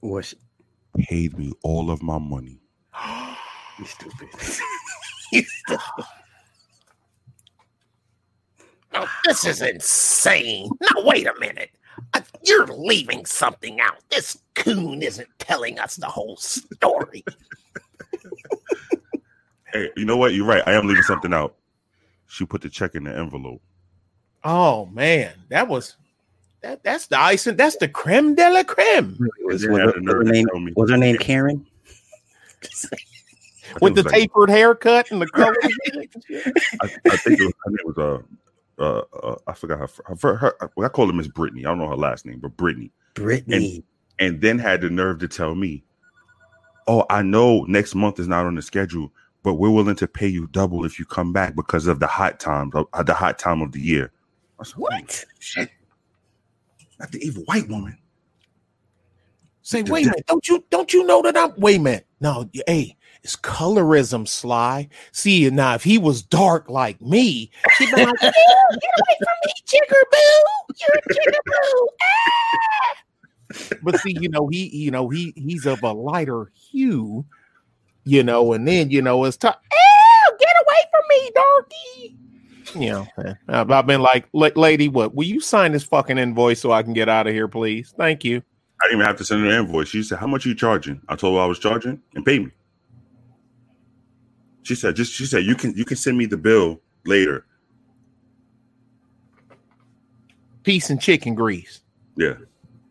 Was Paid me all of my money. you stupid? you stupid. Now, this is insane. Now, wait a minute. Uh, You're leaving something out. This coon isn't telling us the whole story. Hey, you know what? You're right. I am leaving something out. She put the check in the envelope. Oh man, that was that. That's the icing. That's the creme de la creme Was, They was, her, was her name was her name Karen? With the like- tapered haircut and the color. I, I think it was, her name was uh uh, uh I forgot her, her, her, well, I call her Miss Brittany. I don't know her last name, but Brittany. Brittany. And then had the nerve to tell me, "Oh, I know next month is not on the schedule, but we're willing to pay you double if you come back because of the hot times, uh, the hot time of the year." I said, what? Shit. Not the evil white woman. Say, wait a minute, don't you don't you know that I'm wait a minute. No, hey, it's colorism, Sly. See now, if he was dark like me, she'd be like, "Ew, get away from me, jiggerboo! You're a jiggerboo! Ah!" But see, you know, he you know, he he's of a lighter hue, you know, and then you know, it's time. Ew, get away from me, darky. You know, eh, I've I've been like, lady, what? Will you sign this fucking invoice so I can get out of here, please? Thank you. I didn't even have to send her an invoice. She said, "How much are you charging?" I told her I was charging and pay me. She said, "Just she said you can you can send me the bill later." Peace and chicken grease. Yeah,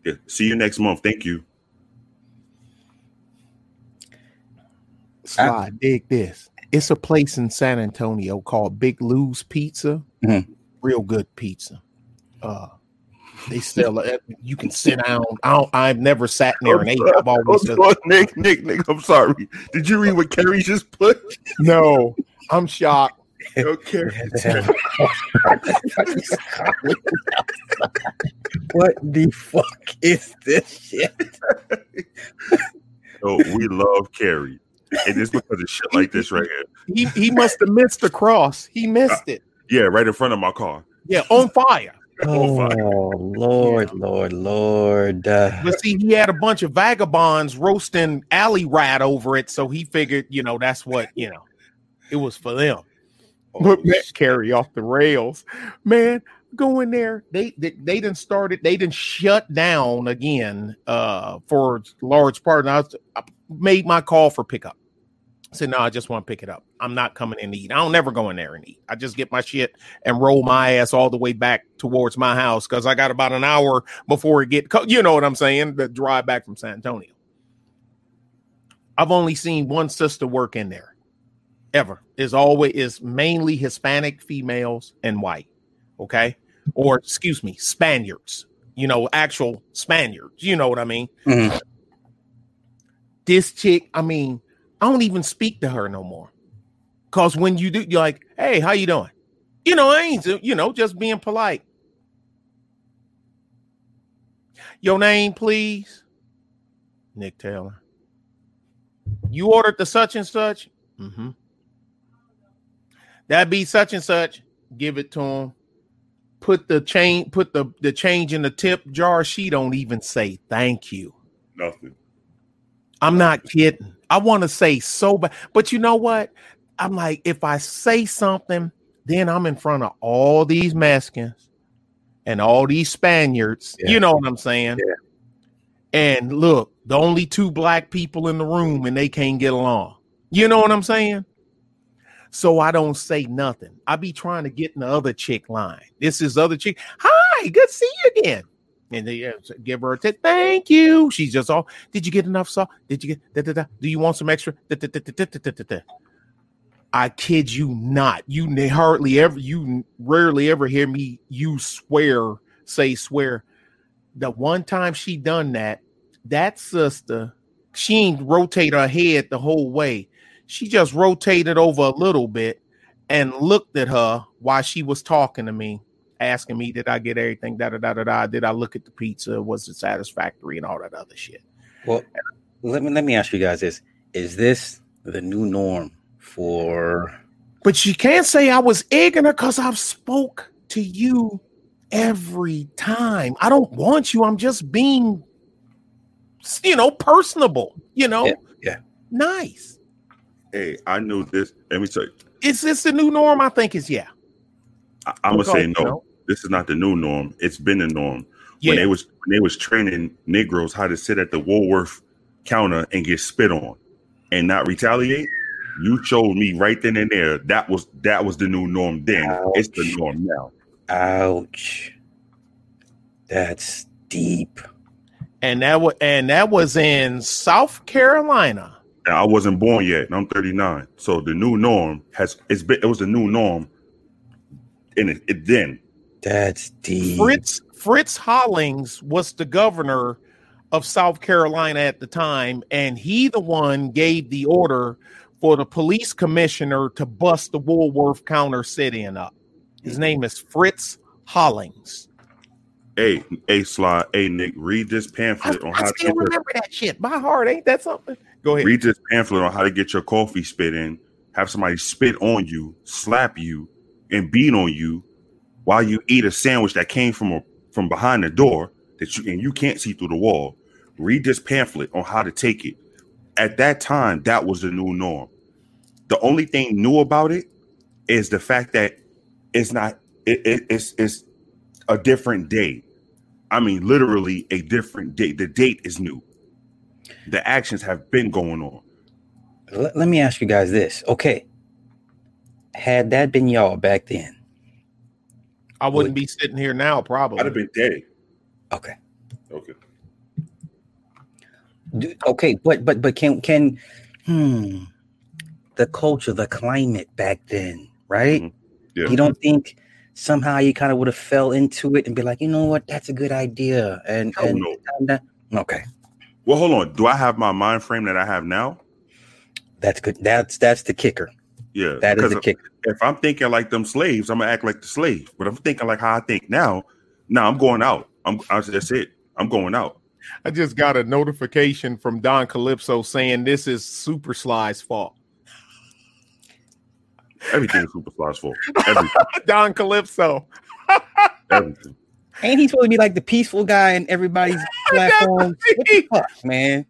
yeah. See you next month. Thank you. Sly, dig this. It's a place in San Antonio called Big Lou's Pizza. Mhm. Real good pizza. Uh, they sell. You can sit down. I don't, I've never sat there and ate. I've always Hold on, Nick, Nick, Nick. I'm sorry. Did you read what Carrie just put? no. I'm shocked. Okay. what the fuck is this shit? So we love Carrie, and it's because of shit like this right here. He he must have missed the cross. He missed it. Yeah, right in front of my car. Yeah, on fire. Oh, fuck. Lord, Lord, Lord. Uh, But see, he had a bunch of vagabonds roasting alley rat over it, so he figured, you know, that's what you know, it was for them. But man, carry off the rails, man. Go in there. They they, they didn't start it. They didn't shut down again uh for large part. And I, was, I made my call for pickup. Said, no, I just want to pick it up. I'm not coming in to eat. I don't never go in there and eat. I just get my shit and roll my ass all the way back towards my house because I got about an hour before it get co- you know what I'm saying, the drive back from San Antonio. I've only seen one sister work in there ever. Is always is mainly Hispanic females and white. Okay. Or excuse me, Spaniards, you know, actual Spaniards. You know what I mean? mhm. This chick, I mean, I don't even speak to her no more. Cause when you do, you're like, hey, how you doing? You know, I ain't, you know, just being polite. Your name, please. Nick Taylor. You ordered the such and such. Mm-hmm. That be such and such. Give it to him. Put the chain, put the, the change in the tip jar. She don't even say thank you. Nothing. I'm not kidding. I want to say so bad, but you know what? I'm like, if I say something, then I'm in front of all these Mexicans and all these Spaniards. Yeah. You know what I'm saying? Yeah. And look, the only two black people in the room and they can't get along. You know what I'm saying? So I don't say nothing. I be trying to get in the other chick line. This is other chick. Hi, good to see you again. And they uh, give her a tip. Thank you. She's just all. Did you get enough salt? Did you get? Da, da, da. Do you want some extra? Da, da, da, da, da, da, da, da. I kid you not. You hardly ever. You rarely ever hear me. You swear. Say swear. The one time she done that, that sister, she ain't rotate her head the whole way. She just rotated over a little bit and looked at her while she was talking to me, asking me, Did I get everything? Da da da da da. Did I look at the pizza? Was it satisfactory and all that other shit? Well, let me let me ask you guys this: Is this the new norm for? But she can't say I was egging her because I've spoke to you every time. I don't want you. I'm just being, you know, personable. You know, Yeah, yeah. nice. Hey, I knew this. Let me tell you. Is this the new norm? I think is yeah. I, I'm gonna say Because, no. This is not the new norm. It's been the norm. Yeah, When they was when they was training Negroes how to sit at the Woolworth counter and get spit on and not retaliate, you showed me right then and there that was that was the new norm then. It's the Ouch. norm now. Ouch! That's deep. and that was and that was in South Carolina. And I wasn't born yet, and I'm 39. So the new norm has it's been it was the new norm in it, it then. That's deep. Fritz Fritz Hollings was the governor of South Carolina at the time, and he the one gave the order for the police commissioner to bust the Woolworth counter sit-in up. His mm-hmm. name is Fritz Hollings. Hey, hey, Sly, hey, Nick, read this I, pamphlet on I how to still get your, remember that shit by heart. Ain't that something? Go ahead. read this pamphlet on how to get your coffee spit in. Have somebody spit on you, slap you, and beat on you while you eat a sandwich that came from a from behind the door that you and you can't see through the wall. Read this pamphlet on how to take it. At that time, that was the new norm. The only thing new about it is the fact that it's not it, it- it's it's a different day. I mean, literally a different date. The date is new. The actions have been going on. Let, let me ask you guys this. Okay. Had that been y'all back then, I wouldn't be sitting here now, probably. I'd have been dead. okay. Okay. Okay, but but but can can hmm the culture, the climate back then, right? Mhm. Yeah. You don't think somehow you kind of would have fell into it and be like, you know what, that's a good idea, and Hell and no. and that- okay, Well, hold on. Do I have my mind frame that I have now? that's good. That's that's the kicker. Yeah. That is the kicker. If I'm thinking like them slaves, I'm gonna act like the slave. But I'm thinking like how I think now, now I'm going out. I'm I, that's it. I'm going out. I just got a notification from Don Calypso saying this is Super Sly's fault. Everything is Super Sly's fault. Everything. Don Calypso. Everything. Ain't he supposed to be like the peaceful guy in everybody's platform? what the fuck, man?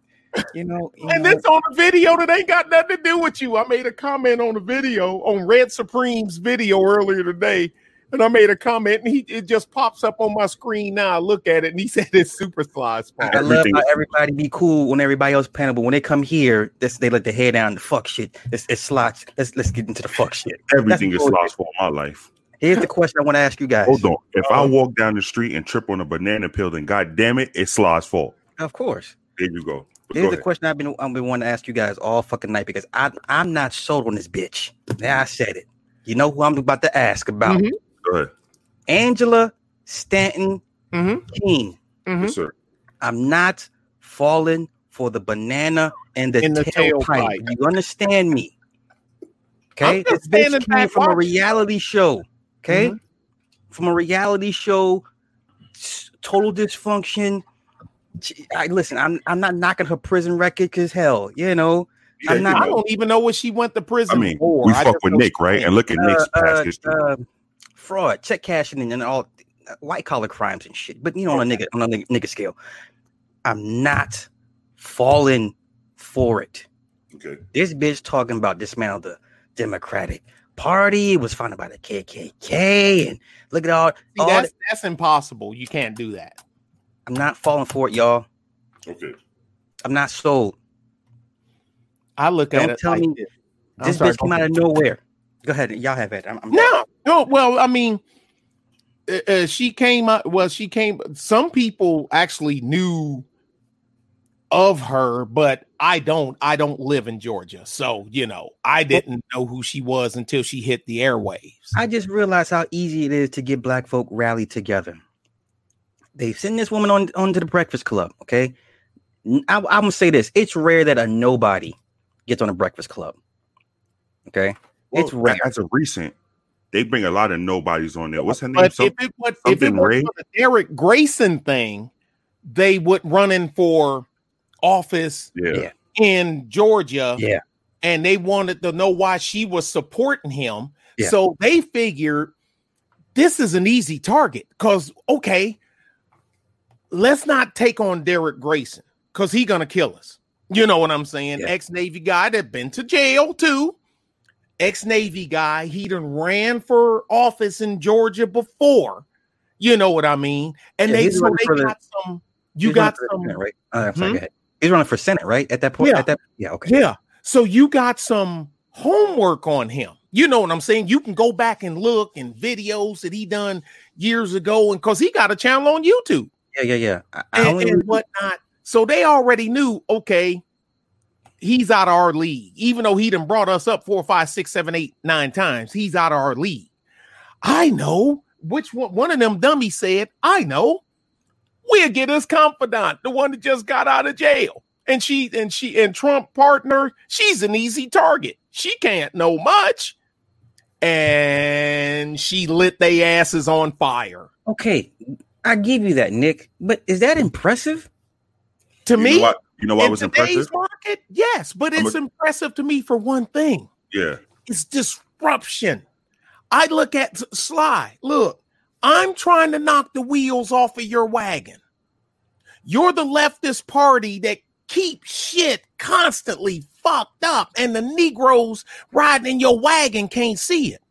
You know, you And know, this on a video that ain't got nothing to do with you. I made a comment on the video on Red Supreme's video earlier today, and I made a comment, and he it just pops up on my screen now. I look at it, and he said it's Super Sly's fault. I love Everything how is- everybody be cool when everybody else panel, but when they come here, this, they let the hair down. The fuck shit. It's, it's slots. Let's let's get into the fuck shit. Everything is That's Sly's fault in my life. Here's the question I want to ask you guys. Hold on. If I walk down the street and trip on a banana peel, then god damn it, it's Sly's fault. Of course. There you go. But Here's go the question I've been I've been wanting to ask you guys all fucking night because I I'm not sold on this bitch. Now I said it. You know who I'm about to ask about? Mhm. Go ahead. Angela Stanton Mhm. King. Mhm. Yes, sir. I'm not falling for the banana and the, In the tailpipe. tailpipe. You understand me? Okay, I'm just this bitch came back from a reality show. Okay, Mhm. from a reality show, total dysfunction. She- I listen. I'm I'm not knocking her prison record because hell, you know, Yeah, I'm you not- I don't even know what she went to prison I mean, for. we I fuck with Nick, right? And look at Nick's uh, past uh, history. uh, fraud, check cashing in, and all white collar crimes and shit. But you know, on a nigga on a nigga, nigga scale, I'm not falling for it. okay. This bitch talking about dismantle the Democratic Party was founded by the KKK, and look at all. See, all that's that- that's impossible. You can't do that. I'm not falling for it, y'all. Okay. I'm not sold. I look Don't at it. tell like me this. This sorry, bitch came out of nowhere. Go ahead, y'all have it. I'm, I'm No, no. Well, I mean, uh, uh, she came up. Well, she came. Some people actually knew of her, but I don't. I don't live in Georgia, so you know, I didn't know who she was until she hit the airwaves. I just realized how easy it is to get black folk rallied together. They send this woman on onto the Breakfast Club. Okay, I'm gonna say this: it's rare that a nobody gets on a Breakfast Club. Okay, it's rare. As a recent, they bring a lot of nobodies on there. What's her name? But Some- if it would, if it something was Ray? for the Derrick Grayson thing, they would run in for office yeah. yeah. in Georgia. Yeah. And they wanted to know why she was supporting him. Yeah. So they figured this is an easy target because, okay, let's not take on Derrick Grayson because he's to kill us. You know what I'm saying? Yeah. Ex Navy guy that been to jail too. Ex Navy guy. He done ran for office in Georgia before. You know what I mean? And Yeah, they so they for the- got some. You got some. Senate, right? Uh, sorry, Hmm? go ahead. He's running for Senate, right? At that point, Yeah. at that, yeah, okay. Yeah. So you got some homework on him. You know what I'm saying? You can go back and look in videos that he done years ago, and because he got a channel on YouTube yeah, yeah, yeah. I, I and, and whatnot. So they already knew, okay, he's out of our league, even though he done brought us up four, five, six, seven, eight, nine times. He's out of our league. I know which one. One of them dummies said, "I know." We'll get his confidant, the one that just got out of jail, and she and she and Trump partner. She's an easy target. She can't know much, and she lit they asses on fire. okay. I give you that, Nick. But is that impressive? To You me, know what? You know what in was today's impressive? market, yes, but it's a- impressive to me for one thing. Yeah. It's disruption. I look at Sly. Look, I'm trying to knock the wheels off of your wagon. You're the leftist party that keep shit constantly fucked up, and the Negroes riding in your wagon can't see it.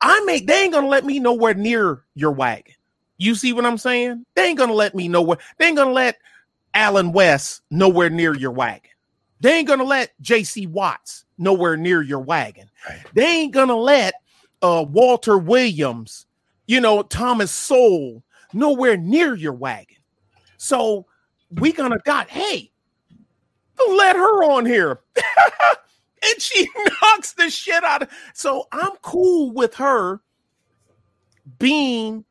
I make they ain't gonna let me nowhere near your wagon. You see what I'm saying? They ain't gonna let me nowhere. They ain't gonna let Allen West nowhere near your wagon. They ain't gonna let J.C. Watts nowhere near your wagon. Right. They ain't gonna let uh, Walter Williams, you know, Thomas Sowell nowhere near your wagon. So we gonna got hey, let her on here. and she knocks the shit out of so I'm cool with her being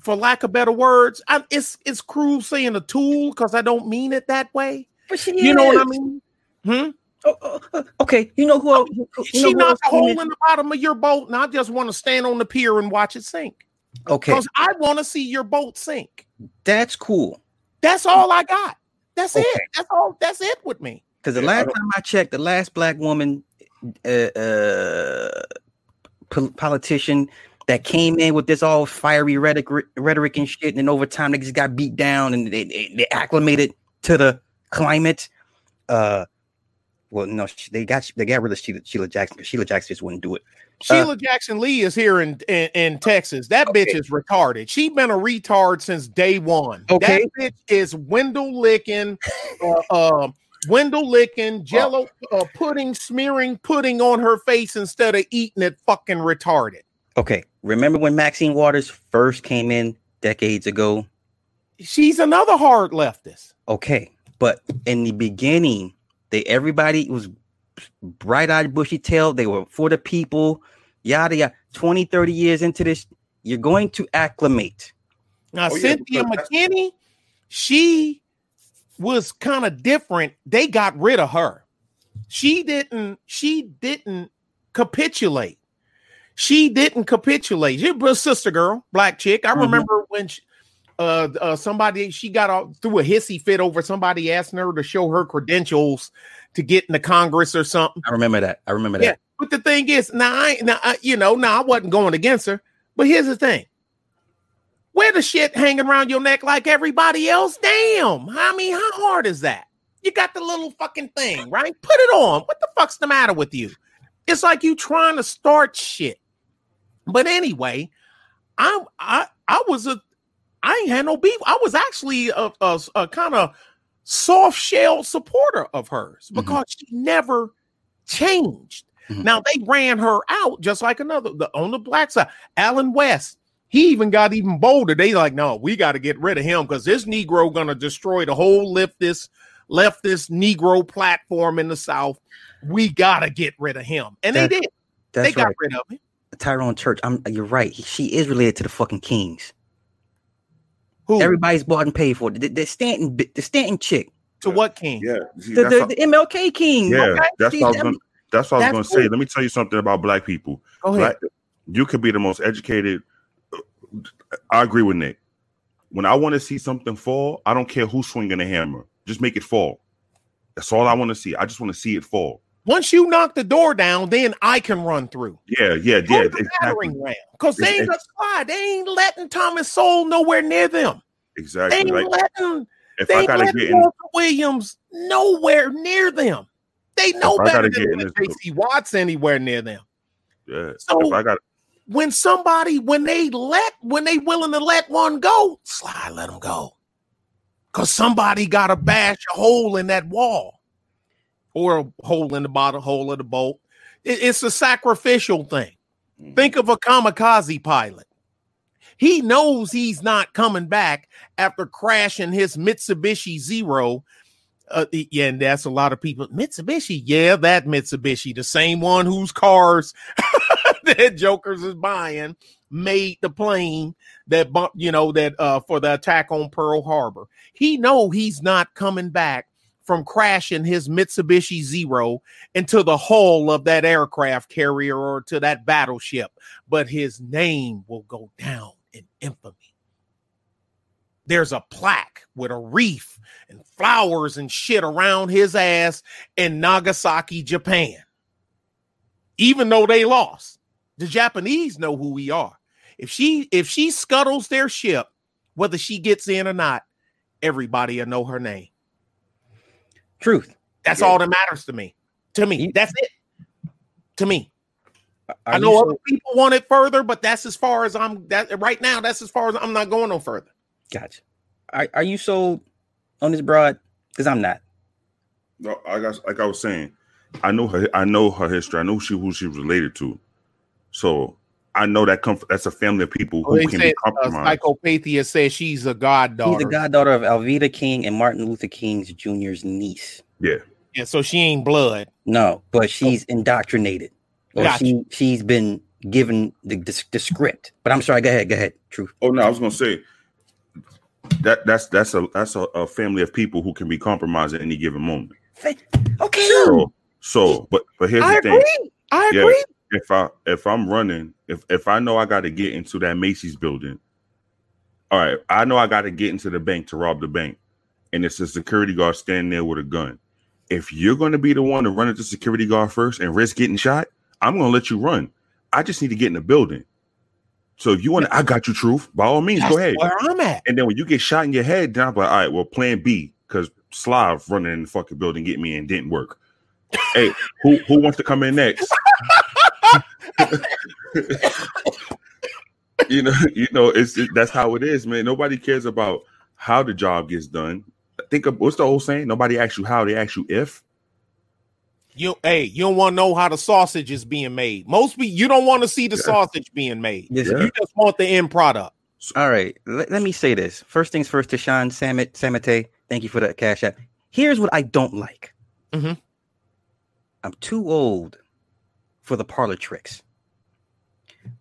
for lack of better words, I, it's it's cruel saying a tool because I don't mean it that way. But she You know what I mean? Hmm? Oh, oh, oh, okay, you know who? else- who- who- She know knocked a hole in? in the bottom of your boat, and I just want to stand on the pier and watch it sink. Okay, Because I want to see your boat sink. that's cool. That's all I got. That's Okay. it. That's all. That's it with me. Because the Yeah, I last time I checked, the last black woman uh, uh, pol- politician that came in with this all fiery rhetoric, rhetoric and shit, and then over time they just got beat down and they, they, they acclimated to the climate. Uh, well, no, they got they got rid of Sheila, Sheila Jackson because Sheila Jackson just wouldn't do it. Sheila Jackson Lee is here in, in in Texas. That Okay. bitch is retarded. She been a retard since day one. Okay. that bitch is window licking, uh, uh, window licking, Jello uh, pudding, smearing pudding on her face instead of eating it. Fucking retarded. Okay, remember when Maxine Waters first came in decades ago? She's another hard leftist. Okay, but in the beginning, they everybody was bright-eyed, bushy-tailed. They were for the people. Yada yada. 20, 30 years into this, you're going to acclimate. Now Oh, Cynthia because that's- McKinney, she was kind of different. They got rid of her. She didn't. She didn't capitulate. She didn't capitulate. She was a sister girl, black chick. I Mhm. remember when she, uh, uh, somebody she got out through a hissy fit over somebody asking her to show her credentials to get into Congress or something. I remember that. I remember Yeah. that. But the thing is, now I now I, you know, now I wasn't going against her. But here's the thing: wear the shit hanging around your neck like everybody else. Damn, I mean, how hard is that? You got the little fucking thing, right? Put it on. What the fuck's the matter with you? It's like you trying to start shit. But anyway, I I I was a I ain't had no beef. I was actually a, a, a kind of soft shell supporter of hers because she never changed. Mhm. Now they ran her out just like another the, on the black side. Allen West, he even got even bolder. They like, no, we got to get rid of him because this Negro gonna destroy the whole leftist leftist Negro platform in the South. We gotta get rid of him, and That- they did. They got right. rid of him. Tyrone Church. I'm. You're right. She is related to the fucking Kings. Who Everybody's bought and paid for. The, the Stanton. The Stanton chick. to what king? Yeah, see, The, the, how- the MLK King. yeah, okay, that's she's- what I was gonna, that's what I was that's going to say. Let me tell you something about black people. Go ahead. Black, you could be the most educated. Uh, I agree with Nick. When I want to see something fall, I don't care who's swinging the hammer. Just make it fall. That's all I want to see. I just want to see it fall. Once you knock the door down, then I can run through. Yeah, yeah, Go yeah. Exactly. because they ain't gonna slide. They ain't letting Thomas Sowell nowhere near them. Exactly. They ain't Like letting if they I ain't gotta letting get in, Williams nowhere near them. They know better than get in letting this- JC Watts anywhere near them. yeah. So- if I got When somebody, when they let, when they willing to let one go, slide, let them go. Cause somebody got to bash a hole in that wall, or a hole in the bottom hole of the boat. It- it's a sacrificial thing. Think of a kamikaze pilot. He knows he's not coming back after crashing his Mitsubishi Zero. Uh, yeah, and that's a lot of people. Mitsubishi, yeah, that Mitsubishi, the same one whose cars that Jokers is buying, made the plane that you know, that uh for the attack on Pearl Harbor. He know he's not coming back from crashing his Mitsubishi Zero into the hull of that aircraft carrier or to that battleship, but his name will go down in infamy. There's a plaque with a wreath and flowers and shit around his ass in Nagasaki, Japan. Even though they lost, the Japanese know who we are. If she if she scuttles their ship, whether she gets in or not, everybody will know her name. Truth. That's Yeah. all that matters to me. To me, You- that's it. To me, Are I know so- other people want it further, but that's as far as I'm. That right now, that's as far as I'm not going no further. Gotcha. Are, are you sold on this broad? Because I'm not. No, I got like I was saying, I know her. I know her history. I know she who she was related to. So I know that come. That's a family of people who they can said be uh, compromised. Psychopathia says she's a goddaughter. She's the goddaughter of Alveda King and Martin Luther King's Jr.'s niece. yeah, Yeah, so she ain't blood. No, but she's indoctrinated. Or Gotcha. she she's been given the, the the script. But I'm sorry. Go ahead. Go ahead. Truth. Oh no, I was gonna say that that's that's a that's a, a family of people who can be compromised at any given moment. Okay. So so, but but here's I the thing: I agree. I Yeah. If I if I'm running, if if I know I got to get into that Macy's building, all right, I know I got to get into the bank to rob the bank, and it's a security guard standing there with a gun. If you're going to be the one to run at the security guard first and risk getting shot, I'm going to let you run. I just need to get in the building. So if you want, to, I got you, truth. By all means, That's go ahead. where I'm at. And then when you get shot in your head, then I'm like, all right, well, plan B, because Slav running in the fucking building get me in didn't work. hey, who who wants to come in next? you know, you know, it's it, that's how it is, man. Nobody cares about how the job gets done. Think of what's the old saying? Nobody asks you how, they ask you if. You hey, you don't want to know how the sausage is being made. Most people you don't want to see the Yeah. sausage being made. Yes, Yeah. You just want the end product. All right. Let, let me say this. First things first to Sean Samit Samite. Thank you for the cash app. Here's what I don't like. Mhm. I'm too old for the parlor tricks.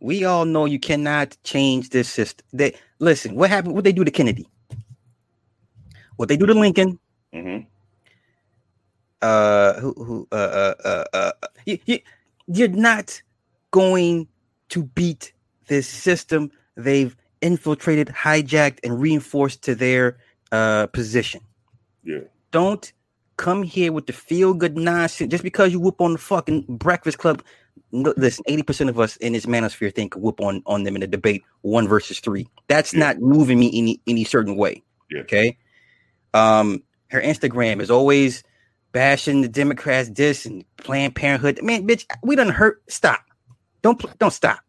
We all know you cannot change this system. They listen, what happened? What they do to Kennedy? What they do to Lincoln? Mhm. uh who who uh uh uh, uh you, you, you're not going to beat this system they've infiltrated hijacked and reinforced to their uh position Yeah. don't come here with the feel good nonsense just because you whoop on the fucking breakfast club listen 80% of us in this manosphere think whoop on on them in a debate one versus three. That's Yeah. not moving me any any certain way Yeah. okay? Um her instagram is always bashing the democrats this and planned parenthood. Man bitch we done hurt. Stop. Don't don't stop.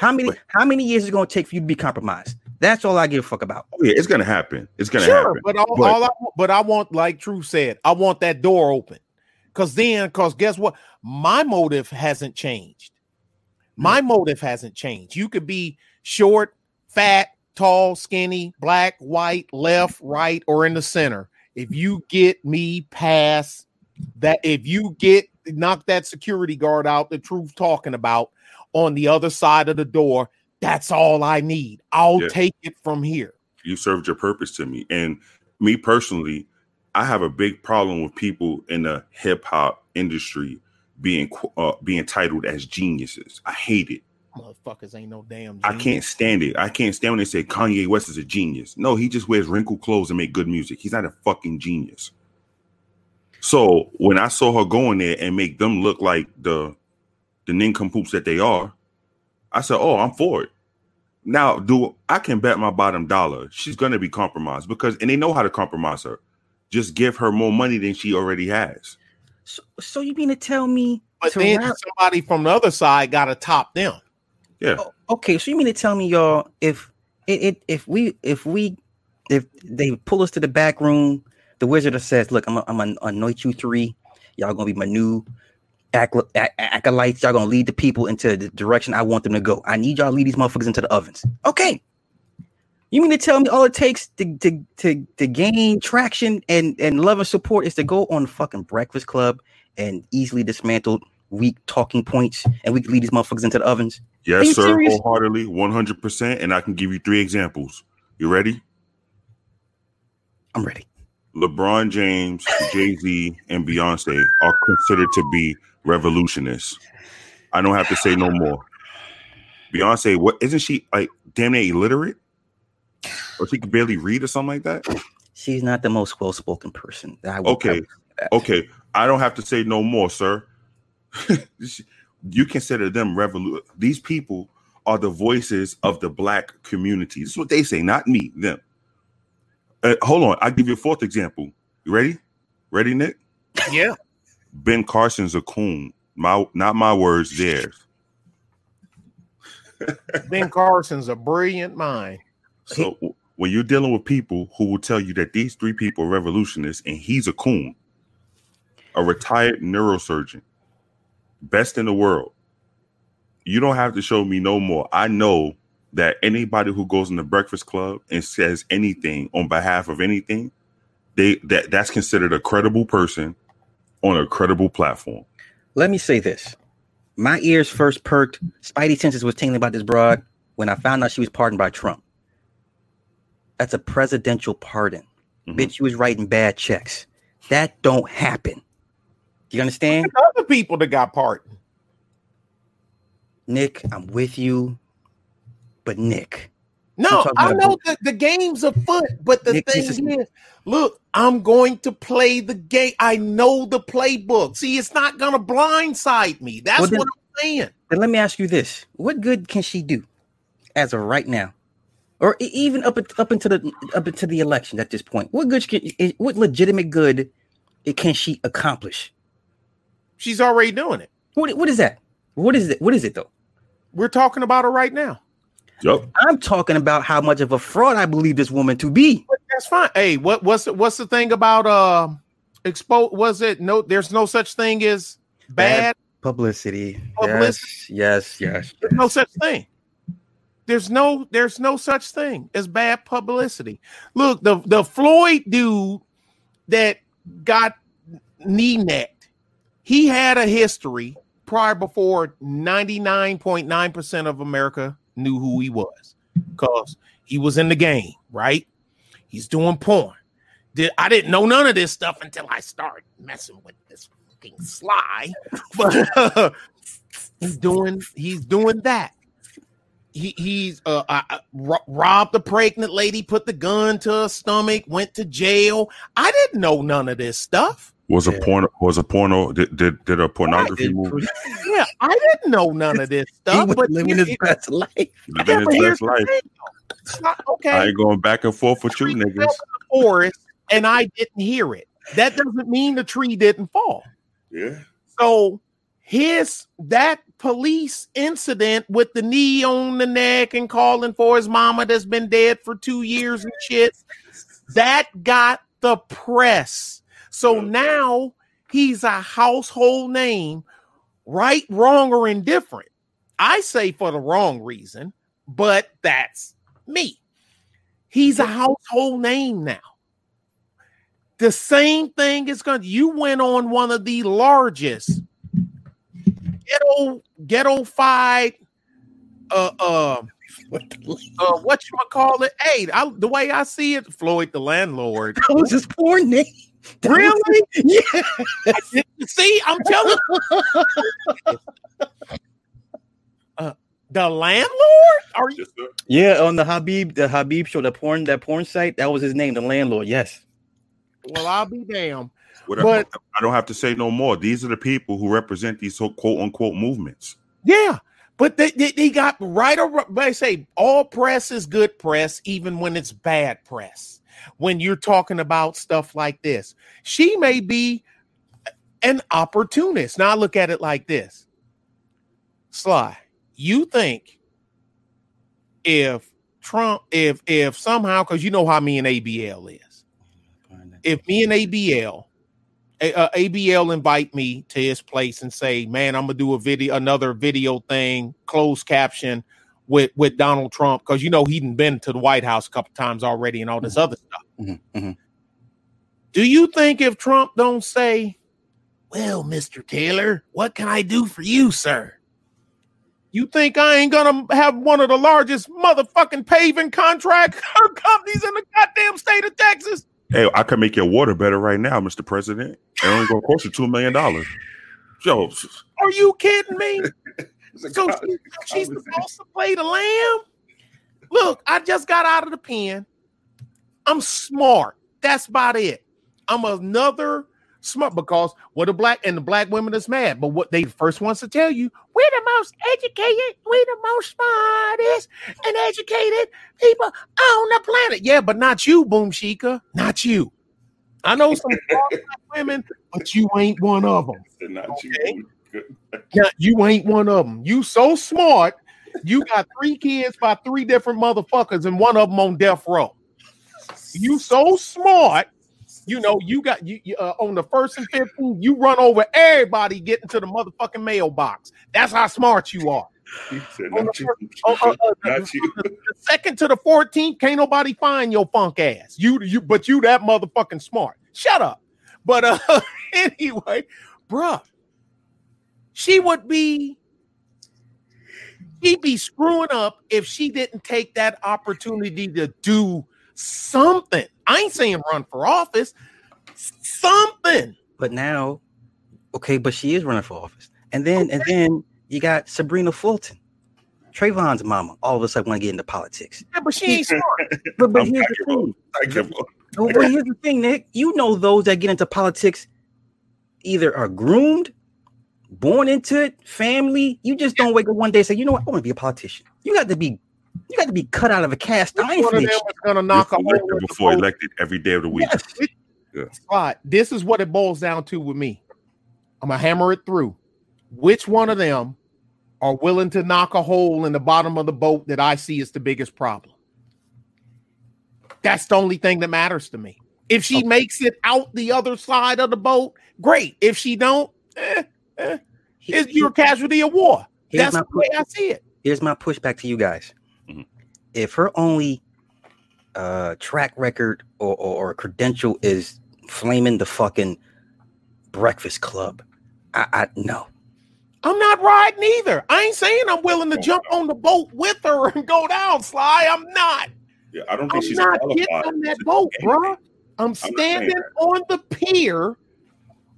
How many how many years is it going to take for you to be compromised that's all i give a fuck about Oh yeah, it's gonna happen. It's gonna Sure, happen. but all, But- all I but I want, like True said, I want that door open. Cause then, cause guess what? My motive hasn't changed. Hmm. My motive hasn't changed. You could be short, fat, tall, skinny, black, white, left, right, or in the center. If you get me past that, if you get knock that security guard out, the truth talking about on the other side of the door, that's all I need. I'll Yeah. take it from here. you served your purpose to me. And me personally, I have a big problem with people in the hip hop industry being uh, being titled as geniuses. I hate it. Motherfuckers ain't no damn. I can't stand it. I can't stand when they say Kanye West is a genius. No, he just wears wrinkled clothes and make good music. He's not a fucking genius. So when I saw her go in there and make them look like the the nincompoops that they are, I said, "Oh, I'm for it." Now, do I can bet my bottom dollar she's gonna be compromised because and they know how to compromise her. Just give her more money than she already has. so, so you mean to tell me But then rap- somebody from the other side got to top them. Yeah, Oh, okay, so you mean to tell me, y'all, if it, it if we if we if they pull us to the back room, the wizard says, "Look, I'm a, I'm gonna anoint you three. Y'all gonna be my new acol- a- acolytes. Y'all gonna lead the people into the direction I want them to go. I need y'all to lead these motherfuckers into the ovens." Okay. You mean to tell me all it takes to to to, to gain traction and and love and support is to go on the fucking Breakfast Club and easily dismantle weak talking points, and we can lead these motherfuckers into the ovens? Yes, sir, serious? wholeheartedly, one hundred percent. And I can give you three examples. You ready? I'm ready. LeBron James, Jay Z, and Beyonce are considered to be revolutionists. I don't have to say no more. Beyonce, what isn't she like damn near illiterate? Or she can barely read or something like that? She's not the most well spoken person. I would, Okay. I that. Okay, I don't have to say no more, sir. you consider them revolution. These people are the voices of the black community. This is what they say, not me, them. Uh, hold on, I'll give you a fourth example. You ready? Ready, Nick? Yeah. Ben Carson's a coon. My not my words, theirs. Ben Carson's a brilliant mind. So when you're dealing with people who will tell you that these three people are revolutionists and he's a coon, a retired neurosurgeon, best in the world, you don't have to show me no more. I know that anybody who goes in the Breakfast Club and says anything on behalf of anything, they that that's considered a credible person on a credible platform. Let me say this. My ears first perked, Spidey senses was tingling about this broad when I found out she was pardoned by Trump. That's a presidential pardon. Mhm. Bitch, you was writing bad checks. That don't happen. You understand? Other people that got pardoned. Nick, I'm with you. But Nick, No, I know that the game's afoot, but the Nick, thing is, is- look, I'm going to play the game. I know the playbook. See, it's not gonna blindside me. That's Well, then- what I'm saying. then let me ask you this. What good can she do as of right now? Or even up up into the up into the election at this point? What good can what legitimate good can she accomplish? She's already doing it. What what is that? What is it? What is it though? We're talking about her right now. Yup. I'm talking about how much of a fraud I believe this woman to be. That's fine. Hey, what what's the, what's the thing about uh expo? Was it no? There's no such thing as bad. Bad Publicity. Publicity. Yes, yes, yes. There's no such thing. There's no there's no such thing as bad publicity. Look, the the Floyd dude that got knee necked, he had a history prior before 99.9% of America knew who he was because he was in the game, right? He's doing porn. Did I didn't know none of this stuff until I started messing with this fucking sly. But uh, he's doing he's doing that. He he's uh, uh, robbed a pregnant lady, put the gun to her stomach, went to jail. I didn't know none of this stuff. Was a Yeah. porno? Was a porno? Did did, did a pornography It- movie? Yeah, I didn't know none of this he stuff. was But living here- his best life. Living yeah, his but here's best life. It's not- okay, I ain't going back and forth with you, niggas. fell in the forest and I didn't hear it. That doesn't mean the tree didn't fall. Yeah. So his that police incident with the knee on the neck and calling for his mama that's been dead for two years and shit, that got the press. So now he's a household name, right, wrong, or indifferent. I say for the wrong reason, but that's me. He's a household name now. The same thing is going to, you went on one of the largest ghetto, ghetto fied, uh, uh, uh, what you call it? Hey, I, the way I see it, Floyd the landlord. That was his poor name. That was- Really? Yeah. See, I'm telling uh, the landlord. Are you? Yeah, on the Habib, the Habib show, the porn, that porn site, that was his name, the landlord. Yes. Well, I'll be damned. What I- But- I don't have to say no more. These are the people who represent these quote unquote movements. Yeah, but they, they, they got right or they say all press is good press, even when it's bad press. When you're talking about stuff like this, she may be an opportunist. Now I look at it like this: Sly, you think if Trump, if if somehow, because you know how me and ABL is, if me and ABL, uh, ABL invite me to his place and say, "Man, I'm gonna do a video, another video thing, closed caption with with Donald Trump," because you know he'd been to the White House a couple times already and all this other stuff. Mhm, mhm. Do you think if Trump don't say, "Well, Mister Taylor, what can I do for you, sir?" You think I ain't gonna have one of the largest motherfucking paving contract companies in the goddamn state of Texas? Hey, I can make your water better right now, Mr. President. It only gonna cost you two million dollars. Yo, Are you kidding me? So she, she's supposed to play the lamb. Look, I just got out of the pen. I'm smart. That's about it. I'm another smart because what the black and the black women is mad, but what they first wants to tell you, we're the most educated, we're the most smartest and educated people on the planet. Yeah, but not you, Boom Shika. Not you. I know some women, but you ain't one of them. Not Okay. you. You ain't one of them. You so smart. You got three kids by three different motherfuckers, and one of them on death row. You so smart. You know, you got you uh, on the first and fifteenth. You run over everybody getting to the motherfucking mailbox. That's how smart you are. Said, the you. oh, oh, oh, the- Not the second to the fourteenth, can't nobody find your funk ass. You you, but you that motherfucking smart. Shut up. But uh, anyway, bruh, she would be she'd be screwing up if she didn't take that opportunity to do something. I ain't saying run for office, something. But now, okay, but she is running for office. And then and then you got Sabrina Fulton, Trayvon's mama, all of a sudden want to get into politics. Yeah, but she ain't smart. But, but I'm here's the thing. Thank you. But, but here's the thing, Nick. You know those that get into politics either are groomed, born into it, family. You just don't wake up one day and say, you know what, I want to be a politician. You got to be you got to be cut out of a cast Which iron one for of them this is gonna knock a hole Elected in before elected every day of the week. Yes. Right. This is what it boils down to with me. I'm gonna hammer it through. Which one of them are willing to knock a hole in the bottom of the boat that I see is the biggest problem? That's the only thing that matters to me. If she Okay. makes it out the other side of the boat, great. If she don't, eh, eh, it's your casualty of war. That's my the way I see it. here's my pushback to you guys. Mhm. If her only uh track record or, or, or credential is flaming the fucking Breakfast Club, I, I no. I'm not riding either. I ain't saying I'm willing to jump on the boat with her and go down, Sly. I'm not. Yeah, I don't think I'm think she's not qualified. getting on that boat, anything. bro. I'm saying standing that. on the pier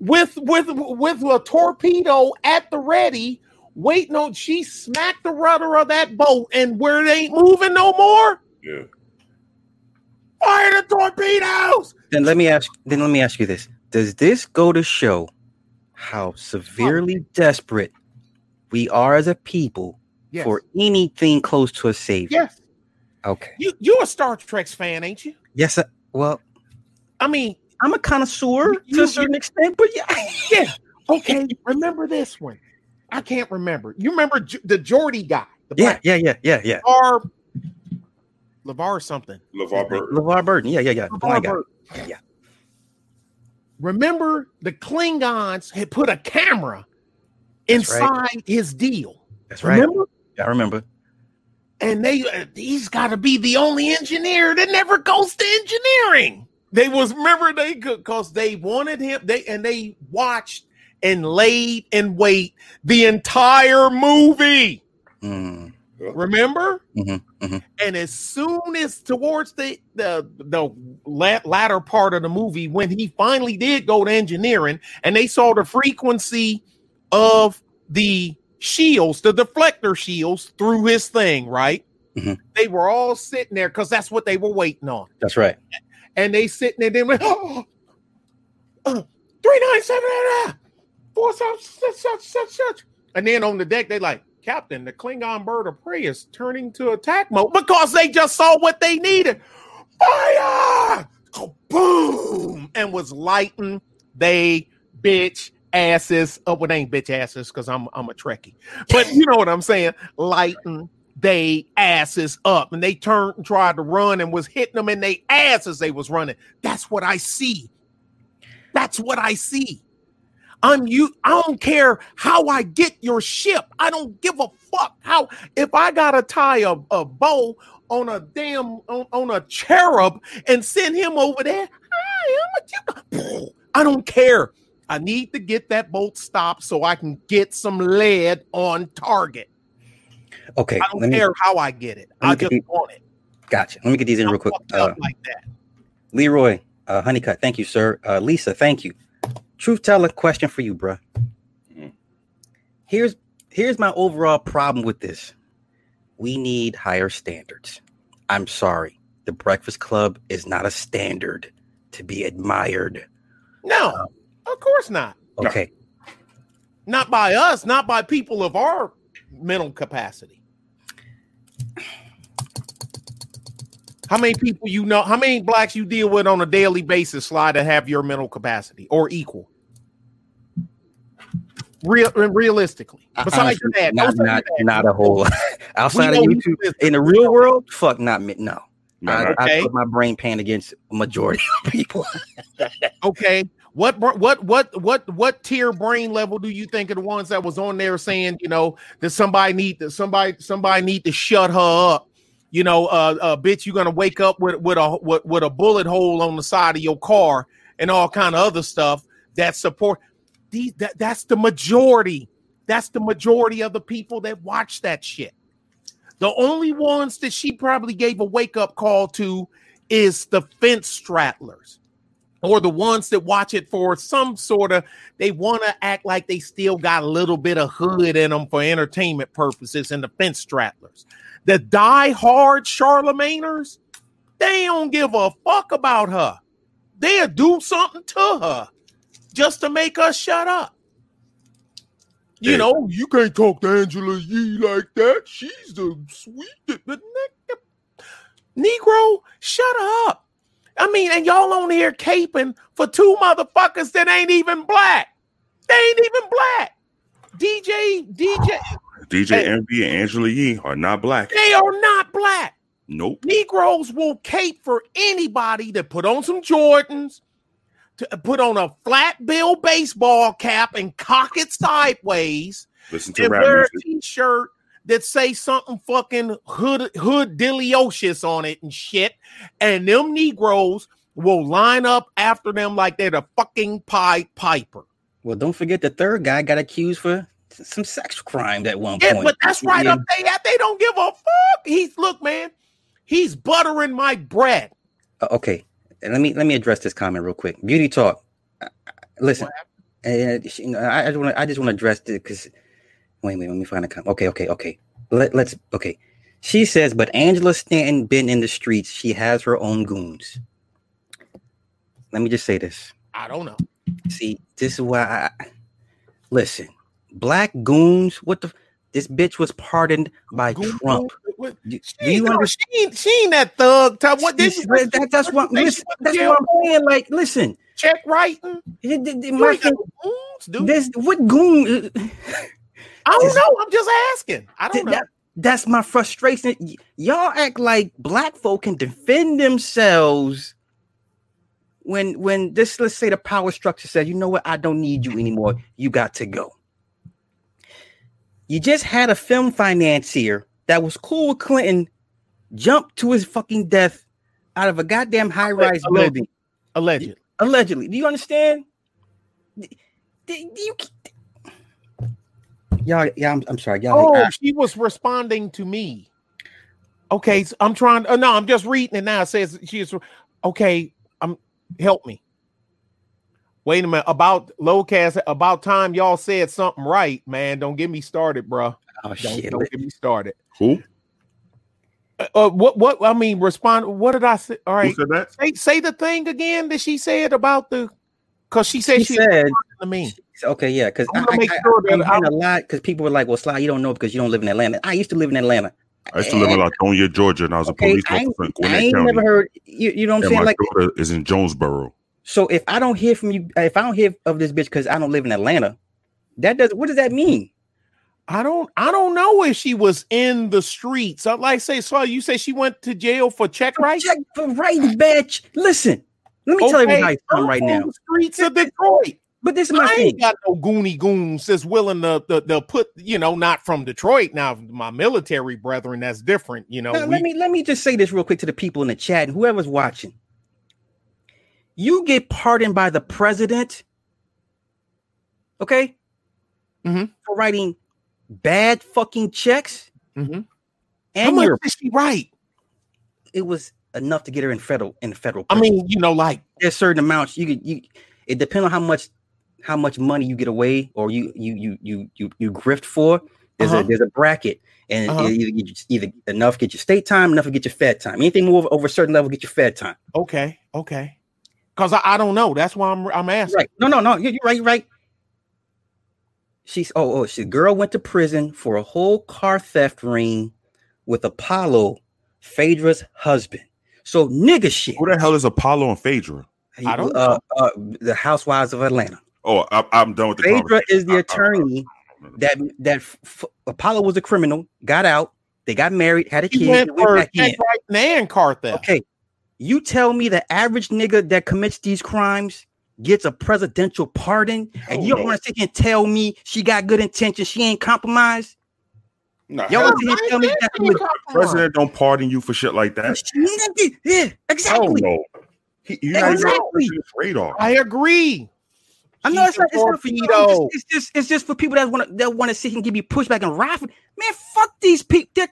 with with with a torpedo at the ready, waiting on. She smacked the rudder of that boat, and where it ain't moving no more. Yeah. Fire the torpedoes! Then let me ask. Then let me ask you this: Does this go to show how severely desperate we are as a people Yes. for anything close to a savior? yes. Okay. You you're a Star Trek fan, ain't you? Yes. I, well, I mean, I'm a connoisseur You- to a certain extent, but yeah. yeah. Okay, remember this one. I can't remember. You remember J- the Geordi guy? The Yeah. black Yeah. Yeah. Yeah. Yeah. LeVar, LeVar something. LeVar Burton. LeVar Burton. Yeah. Yeah. Yeah. LeVar guy. Burton. Yeah. Remember the Klingons had put a camera That's right. inside his deal. That's right. Remember? Yeah, I remember. And they uh, he's got to be the only engineer that never goes to engineering. They was remember they could because they wanted him. They and they watched and laid and wait the entire movie. Mm. Remember? Mhm, mhm. And as soon as towards the the the la- latter part of the movie, when he finally did go to engineering, and they saw the frequency of the shields, the deflector shields through his thing, right? Mhm. They were all sitting there because that's what they were waiting on, That's right. And they sitting there. They went, oh, uh, such such such such and then on the deck they like. Captain, the Klingon bird of prey is turning to attack mode because they just saw what they needed. Fire! Boom! And was lighting they bitch asses up. Well, they ain't bitch asses because I'm I'm a Trekkie, but you know what I'm saying. Lighting they asses up, and they turned and tried to run and was hitting them in they asses. They was running. That's what I see. That's what I see. I'm you. I don't care how I get your ship. I don't give a fuck how. If I gotta tie a, a bow on a damn on, on a cherub and send him over there, I, I don't care. I need to get that boat stopped so I can get some lead on target. Okay. I don't Let me, care how I get it. I get just the- want it. gotcha. Let me get these in I'm real quick. Uh, up like that. Leroy, uh, Honeycutt, thank you, sir. Uh, Lisa, thank you. Truth teller, question for you, bruh. Mhm. Here's here's my overall problem with this. We need higher standards. I'm sorry. The Breakfast Club is not a standard to be admired. No, of course not. Okay. Not by us. Not by people of our mental capacity. How many people you know? How many blacks you deal with on a daily basis, Sly, that have your mental capacity or equal? Real, realistically, besides your dad, not, don't your dad. not a whole outside of YouTube. you In the real world, fuck not me. No. I, no. I put my brain pan against majority of people. Okay, what what what what what tier brain level do you think of the ones that was on there saying you know that somebody need to somebody somebody need to shut her up? You know, uh, uh bitch, you're gonna wake up with with a with, with a bullet hole on the side of your car and all kind of other stuff that support these. That that's the majority. That's the majority of the people that watch that shit. The only ones that she probably gave a wake up call to is the fence straddlers or the ones that watch it for some sort of they want to act like they still got a little bit of hood in them for entertainment purposes and the fence straddlers the die-hard charlemagners they don't give a fuck about her. They'll do something to her just to make us shut up. You Hey. know you can't talk to angela yee like that. She's the sweet but negro shut up I mean, and y'all on here caping for two motherfuckers that ain't even black. They ain't even black. DJ, DJ, DJ Hey. Envy and Angela Yee are not black. they are not black. Nope. Negroes will cape for anybody that put on some Jordans, to uh, put on a flat bill baseball cap and cock it sideways, Listen to and rap wear a music. t-shirt that say something fucking hood hood diliocious on it and shit, and them Negroes will line up after them like they're the fucking Pied Piper. well, don't forget the third guy got accused for some sex crime at one Yeah, point. but that's right Yeah. up there. They don't give a fuck. He's look, man. He's buttering my bread. Uh, okay. and let me let me address this comment real quick. Beauty talk. Uh, uh, Listen, and she- you know, I, I just want to I just want to address it because wait, wait, let me find a comment. Okay, okay, okay. Let, let's okay. She says, but Angela Stanton been in the streets. She has her own goons. Let me just say this. I don't know. See, this is why I listen. Black goons. What the? This bitch was pardoned by Goon- Trump. What- Do, She, do you no, understand? she, ain't, she ain't that thug type. What this? That- that's what. Listen, that's what I'm saying. Like, listen. check writing. it- it- it- my thing- goons, dude. this what goon? I don't know. I'm just asking. I don't know. that- that's my frustration. Y- y'all act like black folk can defend themselves when when this let's say the power structure says, you know what, I don't need you anymore. You got to go. You just had a film financier that was cool with Clinton jump to his fucking death out of a goddamn high rise building. Allegedly. Allegedly. Do you understand? D- d- you- Y'all, yeah, I'm, I'm sorry. Y'all, Oh, she was responding to me. Okay, so I'm trying. Uh, no, I'm just reading it now. It says she is okay. I'm help me. Wait a minute about Lowcast. About time y'all said something right, man. Don't get me started, bro. oh Don't, shit. don't get me started. Who? Uh, uh, what? What? I mean, respond. What did I say? All right. Who said that? say say the thing again that she said about the. Because she said She she, said, to me. Okay, yeah, because I I, wanna I, make I, sure that I'm hearing I'm- a lot because people were like, "Well, Sly, you don't know because you don't live in Atlanta." I used to live in Atlanta. I used to live in Lithonia, Georgia, and I was a Okay, police I, ain't- officer in I ain't County. never heard. You, you know what I'm and saying? my Like, daughter is in Jonesboro. so if I don't hear from you, if I don't hear of this bitch because I don't live in Atlanta, that does. What does that mean? I don't I don't know if she was in the streets. I like say so you say she went to jail for check right? Check for right, bitch. Listen, let me tell everybody something right now. The streets of Detroit. But this is my I thing. ain't got no goony goons that's willing to, to, to put, you know, not from Detroit. Now, my military brethren, that's different. You know, Now, we- let me let me just say this real quick to the people in the chat and whoever's watching. You get pardoned by the president, okay, Mhm. for writing bad fucking checks, Mhm. how much is she right? it was enough to get her in federal in the federal. I mean, you know, like there's certain amounts you could you. It depends on how much how much money you get away or you you you you you, you grift for. There's Uh-huh. a there's a bracket. And Uh-huh. either, either, either enough get your state time, enough to get your fed time. Anything more over, over a certain level, get your fed time. okay, okay, because I, I don't know. That's why I'm I'm asking. Right. No, no, no. You're, you're right. You're right. She's oh oh. She girl went to prison for a whole car theft ring with Apollo, Phaedra's husband. So nigga shit. Who the hell is Apollo and Phaedra? I don't uh, uh, the Housewives of Atlanta. Oh, I, I'm done with the Phaedra is the I- I- attorney that that f- f- Apollo was a criminal, got out, they got married, had a He kid, went they went back in. right and car theft. Okay, you tell me the average nigga that commits these crimes gets a presidential pardon, and you don't no. want to sit here and tell me she got good intentions, she ain't compromised. Nah, Y'all want to here tell me that the president don't pardon you for shit like that. Nigga, yeah, Hell exactly. no. He, you're not even Exactly. radar. I agree. I know it's She's not, it's not for you. torpedo. It's, it's just it's just for people that want to that want to sit here and give you pushback and raffle. Man, fuck these people.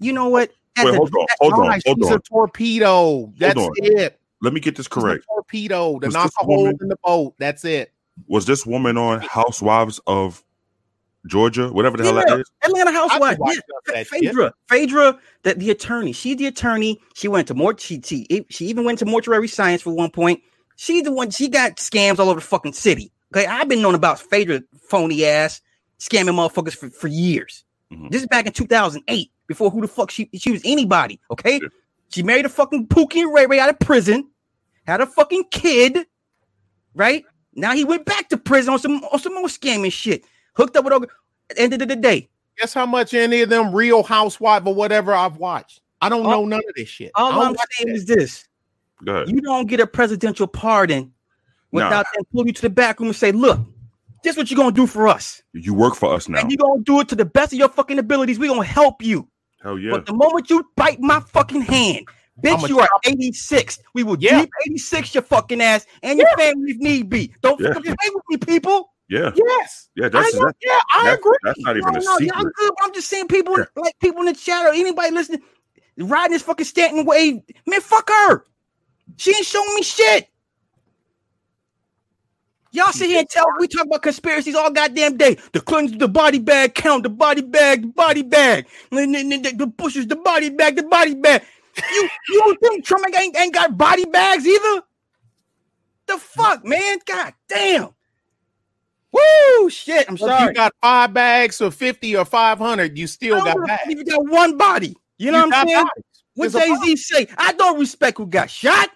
You know what? At Wait, the- hold on, hold on, Right, hold she's on. a torpedo. That's it. Let me get this She's a correct. torpedo to Was knock this a hole in the boat. That's it. Was this woman on Housewives of Georgia? Whatever the hell that is. Atlanta I Housewives. Yeah. that shit. Phaedra, Phaedra, the, the attorney. She's the attorney. She went to more. She, she she even went to mortuary science for one point. She's the one. She got scams all over the fucking city. Okay, I've been known about Phaedra phony ass scamming motherfuckers for, for years. Mhm. This is back in 2008, before who the fuck she she was anybody. Okay, Yeah. she married a fucking Pookie and Ray Ray out of prison, had a fucking kid, right? Now he went back to prison on some on some more scamming shit. Hooked up with the end of the day, Guess how much any of them real housewife or whatever I've watched? I don't All- know none of this shit. All I'm saying that. is this: Go ahead. you don't get a presidential pardon Nah. without them pulling you to the back room and say, "Look, this is what you're gonna do for us, You work for us now. and you're gonna do it to the best of your fucking abilities. We're gonna help you." Hell yeah. But the moment you bite my fucking hand, bitch, I'ma you are 86. We will Yeah. deep 86 your fucking ass and your family if need be. Don't Yeah. fucking play with me, people. Yeah. Yes. Yeah. That's, I know, that's, yeah, I that's, agree. that's not even No, a no, y'all secret. good. but I'm just saying, people in- like people in the chat or anybody listening, riding this fucking Stanton wave, man, fuck her. She ain't showing me shit. Y'all sit here and tell we talk about conspiracies all goddamn day. The Clintons, the body bag count, the body bag, the body bag, the, Bushes, the body bag, the body bag. You you don't think Trump ain't, ain't got body bags either? The fuck, man? God damn. Woo! Shit, I'm If sorry. you got five bags or 50 or 500, you still got bags. if You got one body. You know what I'm saying? bodies. What Jay Z say? I don't respect who got shot.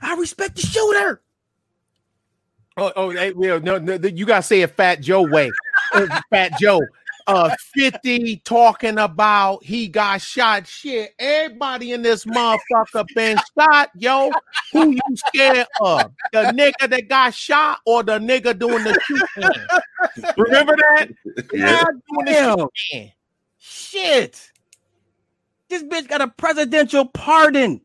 I respect the shooter. Oh, oh hey, well, no, no, you gotta say it Fat Joe way. Uh, Fat Joe. Uh 50 talking about he got shot. Shit, everybody in this motherfucker been shot, yo. Who you scared of? The nigga that got shot or the nigga doing the shooting? Remember that? Yeah. Doing the shooting. Shit. This bitch got a presidential pardon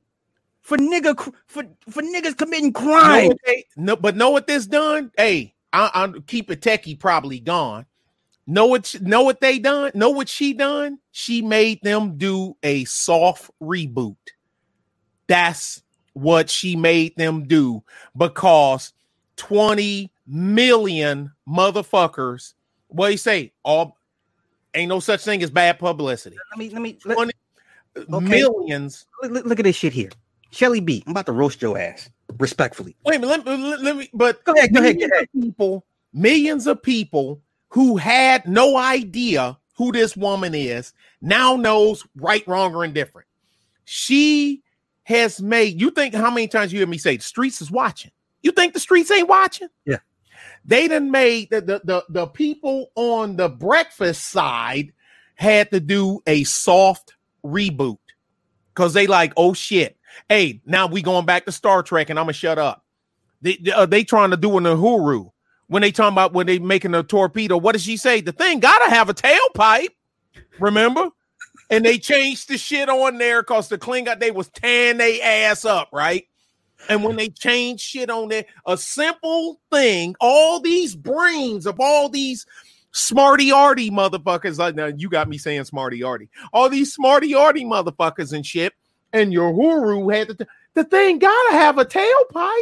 for nigga for for niggas committing crime. they- no, but know what this done? Hey, I, I keep it techie probably gone. Know what? Know what they done? Know what she done? She made them do a soft reboot. That's what she made them do because twenty million motherfuckers. What you say? All ain't no such thing as bad publicity. Let me let me let, Okay. millions. look- look at this shit here. Shelly B, I'm about to roast your ass respectfully. Wait a minute. Let, me- let, let me. But Go ahead, go ahead, go millions ahead. of people, millions of people who had no idea who this woman is now knows right, wrong, or indifferent. She has made you think how many times you hear me say the streets is watching. You think the streets ain't watching? Yeah. They done made the the the, the people on the breakfast side had to do a soft reboot because they like, oh shit. Hey, now we going back to Star Trek, and I'm gonna shut up. They uh, they trying to do an Uhura when they talking about when they making a torpedo. What does she say? The thing gotta have a tailpipe. Remember? and they changed the shit on there because the Klingon they was tearing they ass up, right? And when they changed shit on there, a simple thing, all these brains of all these smarty arty motherfuckers. Like now, you got me saying smarty arty. All these smarty arty motherfuckers and shit. And Uhura had the, the thing gotta have a tailpipe.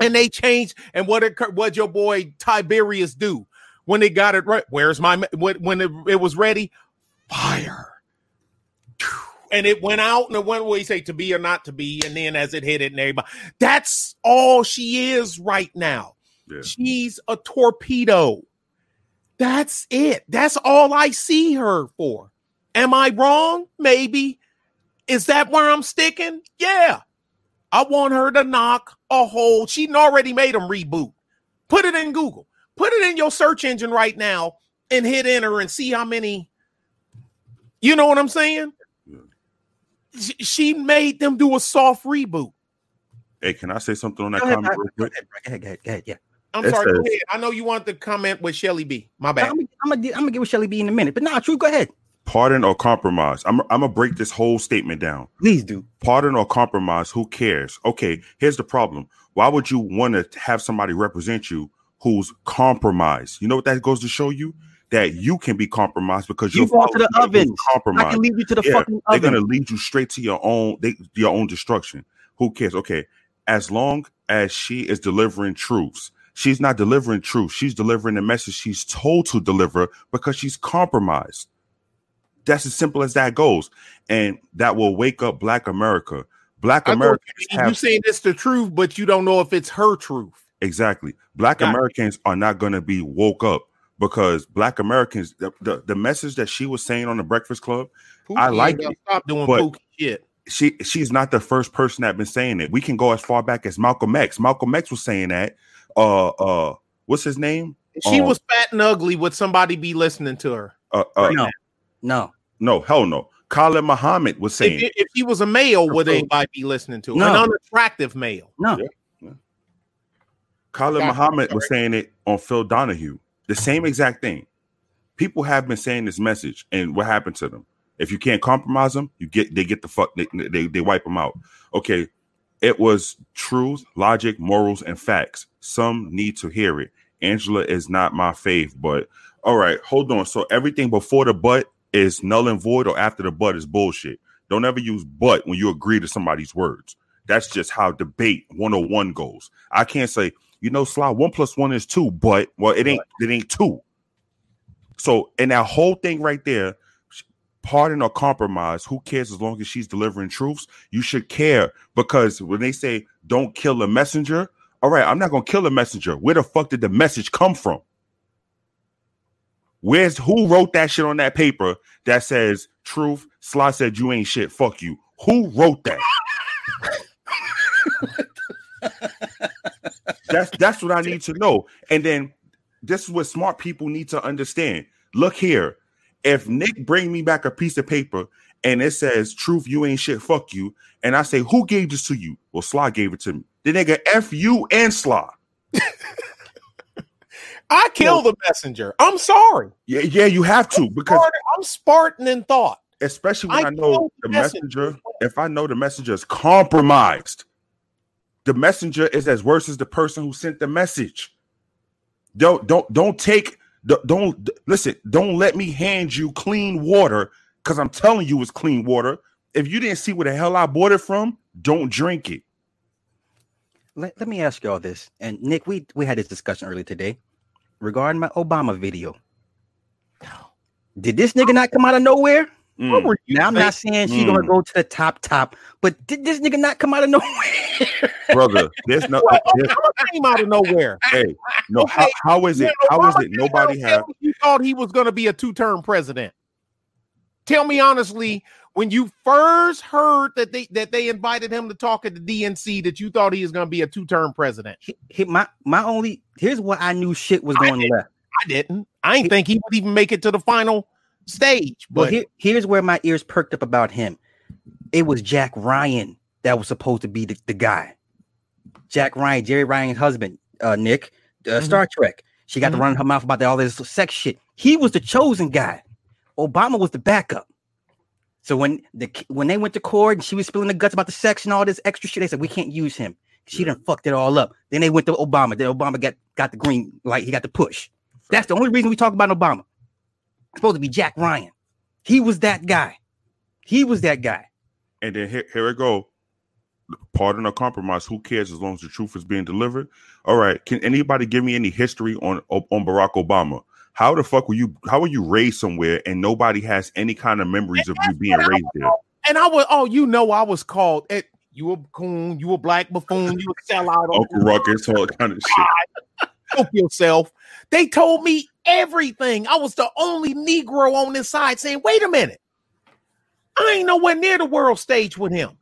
And they changed. And what it, what your boy Tiberius do when they got it right? Where's my when when it, it was ready? Fire. And it went out and it went where you say to be or not to be, and then as it hit it and everybody, that's all she is right now. Yeah. She's a torpedo. That's it. That's all I see her for. Am I wrong? Maybe. Is that where I'm sticking? Yeah. I want her to knock a hole. She already made them reboot. Put it in Google. Put it in your search engine right now and hit enter and see how many. You know what I'm saying? She- She made them do a soft reboot. Hey, can I say something on that Go ahead, comment Bri- real go quick? ahead, go ahead, go ahead, go ahead, yeah. I'm It sorry. Go says- ahead. I know you want to comment with Shelly B. My bad. I'm gonna, I'm gonna, I'm gonna get with Shelly B in a minute, but nah, true. Go ahead, Pardon or compromise. I'm, I'm gonna break this whole statement down. please do. Pardon or compromise. Who cares? Okay, here's the problem. Why would you want to have somebody represent you who's compromised? You know what that goes to show you that you can be compromised because You you're go to the ovens. I can lead you to the Yeah, fucking they're oven. gonna lead you straight to your own they, your own destruction. Who cares? Okay, as long as she is delivering truths, she's not delivering truth. She's delivering the message she's told to deliver because she's compromised. That's as simple as that goes, and that will wake up Black America. Black I Americans you mean. You have saying it's the truth, but you don't know if it's her truth. Exactly. Black Got it. Americans are not going to be woke up because Black Americans, the, the, the message that she was saying on the Breakfast Club, I like it, Stop doing but- pookie shit. she she's not the first person that been saying it. We can go as far back as Malcolm X. Malcolm X was saying that. Uh, uh, what's his name? She um, was fat and ugly. Would somebody be listening to her? Uh, uh, no, no, no, hell no. Khalid Muhammad was saying. If, if she was a male, would anybody be listening to her? No. An unattractive male. no. Khalid Got it. Muhammad was saying it on Phil Donahue. The same exact thing. People have been saying this message, and what happened to them? If you can't compromise them, you get they get the fuck they, they, they wipe them out. Okay, it was truth, logic, morals, and facts. Some need to hear it. Angela is not my fave, but all right, hold on. So everything before the butt is null and void, or after the but is bullshit. Don't ever use but when you agree to somebody's words. That's just how debate 101 goes. I can't say, you know, Sly, one plus one is two, but well, it ain't it ain't two. So in that whole thing right there, pardon or compromise, who cares as long as she's delivering truths? You should care because when they say don't kill a messenger, all right, I'm not gonna kill a messenger. Where the fuck did the message come from? Where's who wrote that shit on that paper that says truth? Sly said you ain't shit. Fuck you. Who wrote that? that's that's what I need to know. And then this is what smart people need to understand. Look here. If Nick bring me back a piece of paper and it says truth, you ain't shit, fuck you, and I say, Who gave this to you? Well, Sly gave it to me. The nigga F you and Sly. I killed the messenger. I'm sorry. Yeah, yeah, you have to because Spartan- I'm Spartan in thought. especially when I I, know the the messenger. messenger, if I know the messenger is compromised, the messenger is as worse as the person who sent the message. Don't don't don't take don't, don't listen, don't let me hand you clean water because I'm telling you it's clean water. If you didn't see where the hell I bought it from, don't drink it. Let, let me ask y'all this. And Nick, we we had this discussion earlier today regarding my Obama video. Did this nigga not come out of nowhere? Mm. What were you Now I'm not thinking? saying she's gonna Mm. go to the top top, but did this nigga not come out of nowhere? brother. There's no Well, there's- Obama came out of nowhere. hey, no, Okay. how, how is it? You know, How is Obama it nobody came out have and You thought he was going to be a two-term president. Tell me honestly, when you first heard that they that they invited him to talk at the DNC, that you thought he was going to be a two-term president. He- he- my my only here's what I knew shit was going left. I didn't. I didn't think he would even make it to the final stage. But But here, here's where my ears perked up about him. It was Jack Ryan that was supposed to be the, the guy. Jack Ryan, Jeri Ryan's husband, uh, Nick, uh, Mhm. Star Trek. She got Mhm. to run her mouth about all this sex shit. He was the chosen guy. Obama was the backup. So when the when they went to court and she was spilling the guts about the sex and all this extra shit, they said we can't use him. She done fucked it all up. Then they went to Obama. Then Obama got got the green light. He got the push. That's the only reason we talk about Obama. It's supposed to be Jack Ryan. He was that guy. He was that guy. and then here, here go. Pardon or compromise. Who cares as long as the truth is being delivered? All right. Can anybody give me any history on on Barack Obama? How the fuck were you? How were you raised somewhere and nobody has any kind of memories of you being raised there? and I was oh, you know, I was called it. You a coon, you a black buffoon, you a sellout. Oh, Uncle Ruckus, all kind of shit. help yourself. They told me everything. I was the only Negro on this side saying, wait a minute. I ain't nowhere near the world stage with him.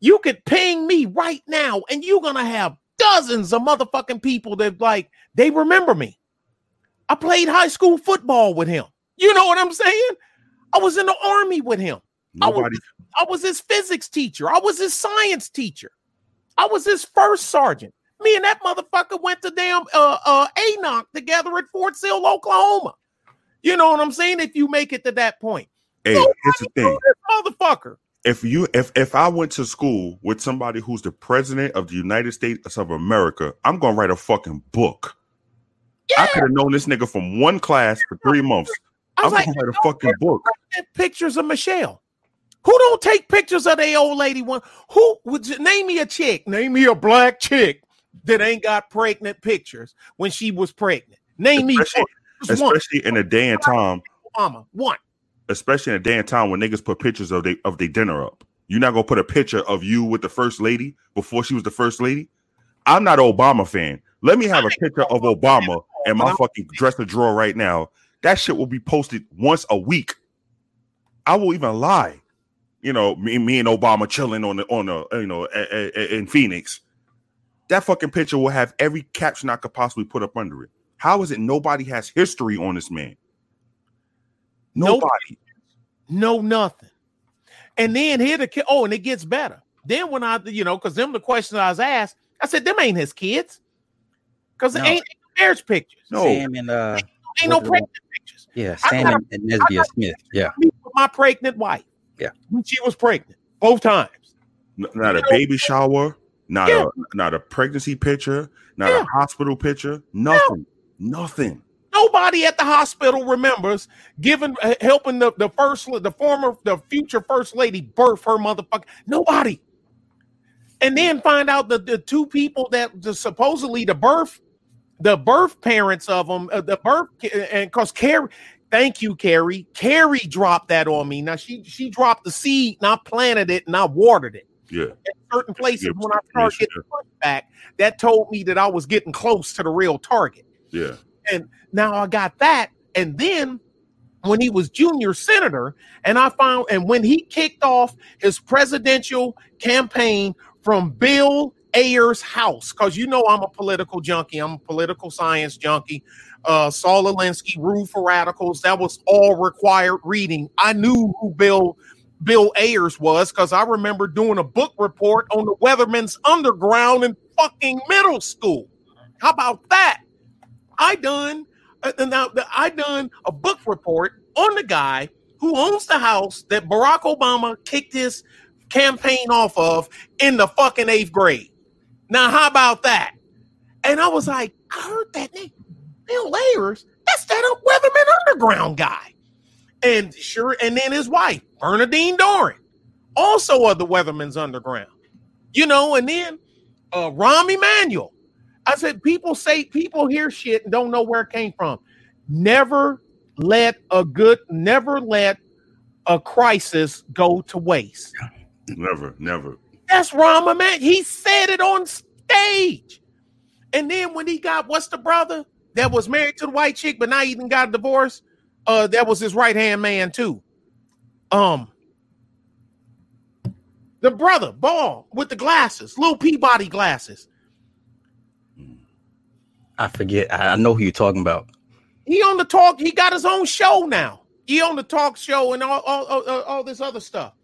You could ping me right now, and you're gonna have dozens of motherfucking people that like they remember me. I played high school football with him. You know what I'm saying? I was in the army with him. I was- Nobody. I was his physics teacher. I was his science teacher. I was his first sergeant. Me and that motherfucker went to damn uh uh Enoch together at Fort Sill, Oklahoma. You know what I'm saying? If you make it to that point, Hey, here's the thing. motherfucker. if you if if I went to school with somebody who's the president of the United States of America, I'm gonna write a fucking book. I could have known this nigga from one class for three months. I I'm was like, gonna write a fucking book. Pictures of Michelle. Who don't take pictures of the old lady? One who would you name me a chick? Name me a black chick that ain't got pregnant pictures when she was pregnant. Name me Especially, one. Just one. in a day and time, Obama. One. especially in a day and time when niggas put pictures of they of their dinner up. You're not gonna put a picture of you with the first lady before she was the first lady. I'm not an Obama fan. Let me have a picture of Obama in my fucking dresser drawer right now. That shit will be posted once a week. I will even lie. You know, me, me and Obama chilling on the on the you know a, a- a- in Phoenix. That fucking picture will have every caption I could possibly put up under it. How is it nobody has history on this man? Nobody. No, nothing. And then here the kid. Oh, and it gets better. Then when I, you know, because them the questions I was asked, I said, them ain't his kids. Because No. it ain't marriage pictures. No. Sam and uh, Ain't no What's the- pregnant pictures. yeah, Sam got- and, and Nesbia Smith. Yeah, with my pregnant wife. Yeah. When she was pregnant. Both times. N- not a baby shower, not Yeah. a not a pregnancy picture, not Yeah. a hospital picture, nothing, nothing. Nobody at the hospital remembers giving uh, helping the, the first the former the future first lady birth her motherfucker. Nobody. And then find out that the two people that the, supposedly the birth the birth parents of them uh, the birth and because Carrie thank you Carrie Carrie dropped that on me. Now she she dropped the seed and I planted it and I watered it. Yeah. In certain places Yeah, when I started yeah. getting pushback, that told me that I was getting close to the real target. Yeah. And now I got that. And then when he was junior senator, and I found, and when he kicked off his presidential campaign from Bill Ayers' house, because you know I'm a political junkie, I'm a political science junkie. Uh, Saul Alinsky, Rule for Radicals, that was all required reading. I knew who Bill Bill Ayers was because I remember doing a book report on the Weatherman's Underground in fucking middle school. How about that? I done uh, now I done a book report on the guy who owns the house that Barack Obama kicked his campaign off of in the fucking eighth grade. Now, how about that? And I was like, I heard that name, Bill Ayers. That's that Weatherman Underground guy. And sure, and then his wife, Bernardine Dohrn, also of the Weatherman's Underground. You know, and then uh Rahm Emanuel. I said, people say people hear shit and don't know where it came from. Never let a good, never let a crisis go to waste. Never, never. That's Rahm man. He said it on stage. And then when he got what's the brother that was married to the white chick, but now even got a divorce? Uh, that was his right hand man too. Um, the brother, ball with the glasses, little Peabody glasses. I forget. I know who you're talking about. He on the talk. He got his own show now. He on the talk show and all, all, all- all this other stuff.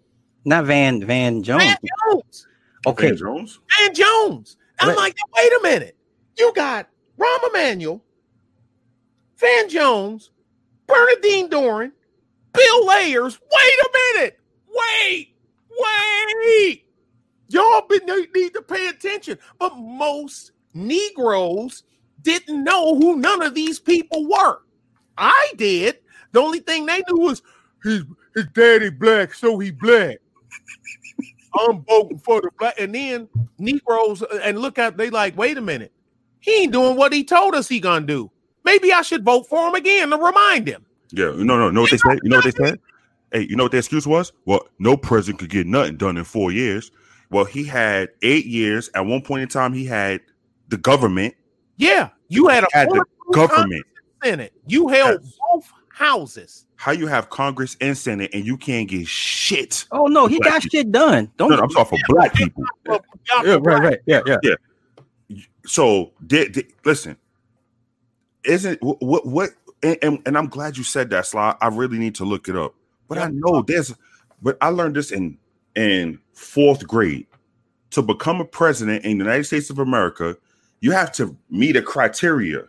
Not Van Van Jones. Van Jones. Okay, Van Jones? Van Jones. I'm Wait. like, wait a minute. You got Rahm Emanuel, Van Jones, Bernardine Dohrn, Bill Ayers. Wait a minute. Wait. Wait. Y'all been, need need to pay attention. But most Negroes didn't know who none of these people were. I did. The only thing they knew was his, his daddy black, so he black. I'm voting for the black. And then Negroes uh, and look at they like, wait a minute, he ain't doing what he told us he gonna do. Maybe I should vote for him again to remind him. Yeah, no, no, know what they said? You know what they said? Hey, you know what the excuse was? Well, no president could get nothing done in four years. Well, he had eight years. At one point in time, he had the government. Yeah, you had a Had the government. Senate. You held Yes. both houses. How you have Congress and Senate and you can't get shit? Oh no, he got people. shit done. Don't. No, no, I'm talking for black people. Well, y'all yeah, right, right. Yeah, yeah. So, did, did- listen, isn't what what, what and, and, and I'm glad you said that, Sly. I really need to look it up. But I know there's, but I learned this in in fourth grade. To become a president in the United States of America, you have to meet a criteria.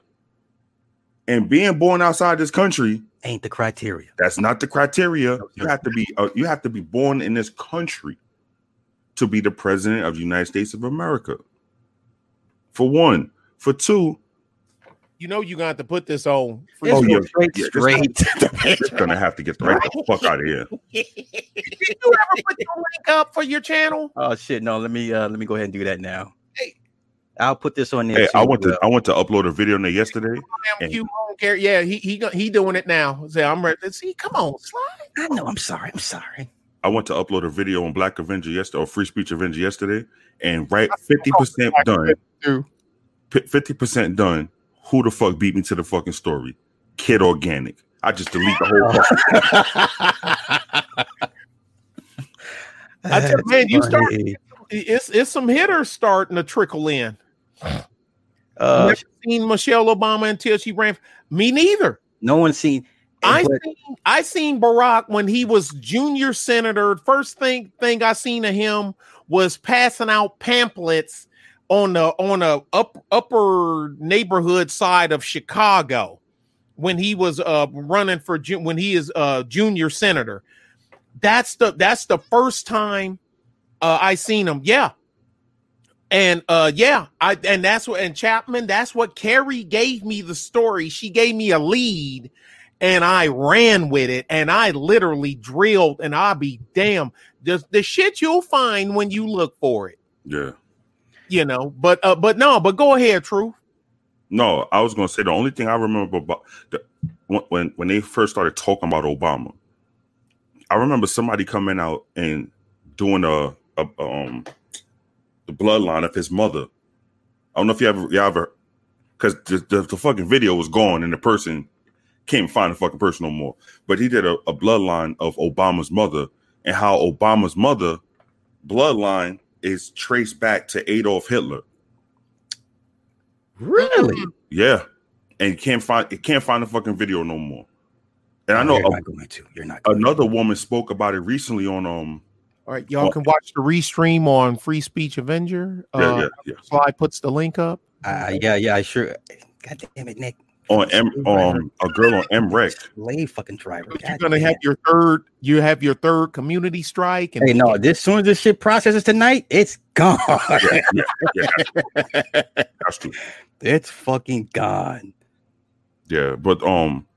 And being born outside this country, Ain't the criteria. that's not the criteria. You have to be uh, you have to be born in this country to be the president of the United States of America. For one, for two, You know you're gonna have to put this on. It's Oh, going yeah. straight, Yeah, this- straight. You're gonna have to get the right the fuck out of here. Did you ever put your link up for your channel? Oh shit! No, let me uh let me go ahead and do that now. Hey. I'll put this on there. Hey, I too, went to I went to upload a video on there yesterday. Damn, And- Q care. Yeah, he he he doing it now. Say I'm ready. See, come on, slide. I know. I'm sorry. I'm sorry. I went to upload a video on Black Avenger yesterday or Free Speech Avenger yesterday, and right fifty percent done. Fifty percent done. Who the fuck beat me to the fucking story? Kid Organic. I just delete the whole. fucking- I tell man, you start- It's it's some hitters starting to trickle in. Uh, Never seen Michelle Obama until she ran. Me neither. no one's seen. I but- seen I seen Barack when he was junior senator. First thing thing I seen of him was passing out pamphlets on the on a up, upper neighborhood side of Chicago when he was uh running for ju- when he is uh junior senator. That's the that's the first time uh I seen him. Yeah. And uh yeah, I and that's what and Chapman, that's what Carrie gave me the story. She gave me a lead and I ran with it and I literally drilled and I'll be damn the, the shit you'll find when you look for it, Yeah. you know. But uh but no, but go ahead, Truth. No, I was gonna say the only thing I remember about the, when- when when they first started talking about Obama, I remember somebody coming out and doing a, a um the bloodline of his mother. I don't know if you ever you ever because the, the, the fucking video was gone and the person can't find the fucking person no more. But he did a, a bloodline of Obama's mother and how Obama's mother bloodline is traced back to Adolf Hitler. Really? Yeah, and you can't find it can't find the fucking video no more. And I know you're a- not going to. You're not. Another woman spoke about it recently on um. All right, y'all can watch the restream on Free Speech Avenger. Yeah, Uh yeah, yeah. Sly puts the link up. Uh, yeah, yeah. I sure. God damn it, Nick. On M, um, a girl on MREC. Slave fucking driver. But you're gonna damn. have your third, you have your third community strike, and Hey, no. This soon as this shit processes tonight, it's gone. Yeah, yeah, yeah. That's true. it's fucking gone. Yeah, but um,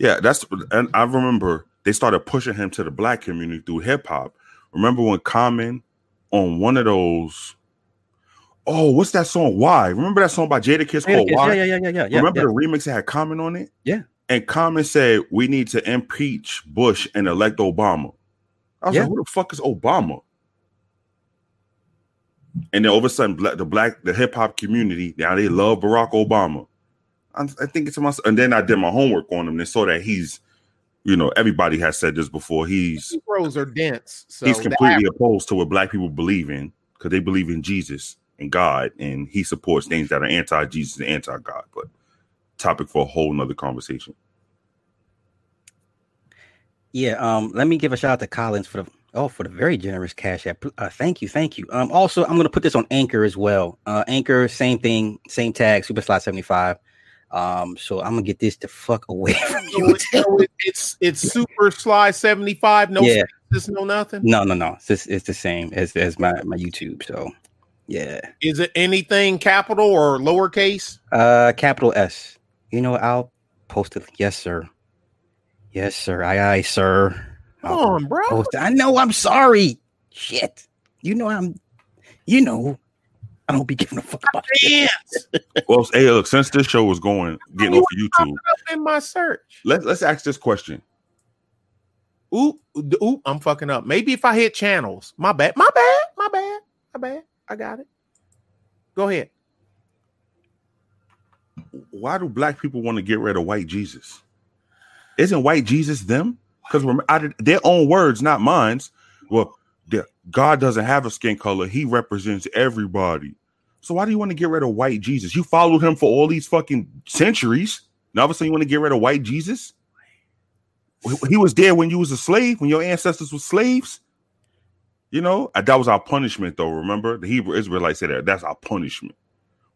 yeah, that's and I remember they started pushing him to the black community through hip hop. Remember when Common on one of those? Oh, what's that song? Why? Remember that song by Jadakiss called Why? yeah, yeah, yeah, yeah. yeah, Remember yeah. the remix that had Common on it? Yeah. And Common said we need to impeach Bush and elect Obama. I was Yeah. like, who the fuck is Obama? And then all of a sudden, the black, the hip hop community now they love Barack Obama. I'm, I think it's myself, and then I did my homework on him and saw that he's, you know, everybody has said this before. He's Negroes are dense. So he's the completely opposed to what black people believe in because they believe in Jesus and God, and he supports things that are anti-Jesus and anti-God. But topic for a whole nother conversation. Yeah, um, let me give a shout out to Collins for the oh for the very generous cash app. Uh, thank you, thank you. Um, also I'm gonna put this on Anchor as well. Uh, Anchor, same thing, same tag, Super Sly 75. Um, so I'm gonna get this the fuck away from you. it's, so it- it's it's super sly 75, no Yeah. spaces, no nothing. No, no, no. It's just, it's the same as as my my YouTube. So yeah, Is it anything capital or lowercase? uh, capital S. You know. I'll post it. Yes, sir. Yes, sir. Aye, aye, sir. Come I'll on, bro. I know. I'm sorry. Shit. You know I'm. You know. I don't be giving a fuck about shit. Dance Well, hey, look, since this show is going getting off of YouTube, up in my search. let's let's ask this question. Ooh, d- ooh, I'm fucking up. Maybe if I hit channels. My bad. My bad. My bad. My bad. I got it. Go ahead. Why do black people want to get rid of white Jesus? Isn't white Jesus them? Because we I their own words, not mines. Well, God doesn't have a skin color; He represents everybody. So why do you want to get rid of white Jesus? You followed him for all these fucking centuries. Now all of a sudden you want to get rid of white Jesus? He was there when you was a slave, when your ancestors were slaves. You know, Uh, that was our punishment, though. Remember, the Hebrew Israelites said that that's our punishment.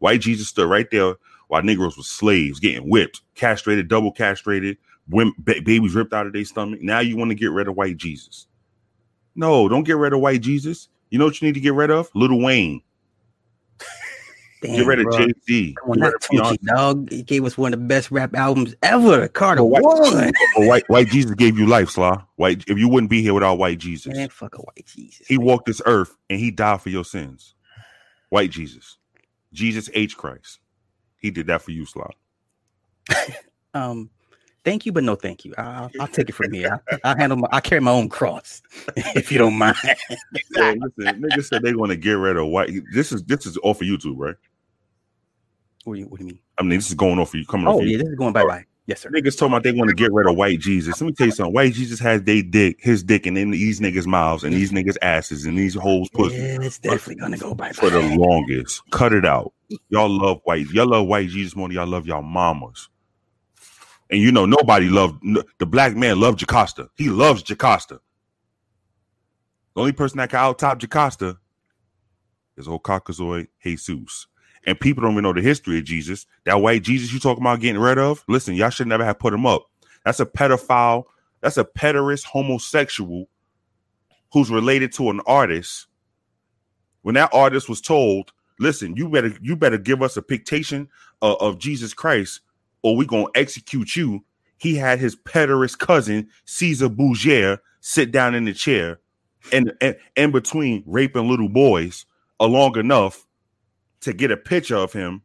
White Jesus stood right there while Negroes were slaves, getting whipped, castrated, double castrated, women, ba- babies ripped out of their stomach. Now you want to get rid of white Jesus? No, don't get rid of white Jesus. You know what you need to get rid of? Lil Wayne. Damn, Get rid of. Jay Z. Dog. He gave us one of the best rap albums ever. Carter Oh, white- one. white white Jesus gave you life, Slaw. White if you wouldn't be here without white Jesus. Man, fuck a white Jesus. He walked this earth and he died for your sins. White Jesus. Jesus H. Christ. He did that for you, Slaw. Um, thank you, but no thank you. I'll, I'll take it from here. I, I handle my. I carry my own cross, if you don't mind. Yo, listen, niggas said they want to get rid of white. This is this is off of YouTube, right? What do you, what do you mean? I mean, this is going off of you coming Oh off yeah, you. this is going bye bye. Oh, yes, sir. Niggas talking about they want to get rid of white Jesus. Let me tell you something. White Jesus has they dick, his dick, and in these niggas' mouths and these mm-hmm. niggas' asses and these holes pussy Yeah, it's definitely gonna go bye for the longest. Cut it out. Y'all love white. Y'all love white Jesus more than y'all love y'all mamas. And you know nobody loved the black man loved Jocasta. He loves Jocasta. The only person that can out top Jocasta is old Caucasoid Jesus. And people don't even know the history of Jesus. That white Jesus you talking about getting rid of? Listen, y'all should never have put him up. That's a pedophile. That's a pederast homosexual who's related to an artist. When that artist was told listen, you better you better give us a pictation of, Jesus Christ, or we gonna execute you. He had his pederast cousin Caesar Borgia sit down in the chair, and and in between raping little boys, uh, long enough to get a picture of him,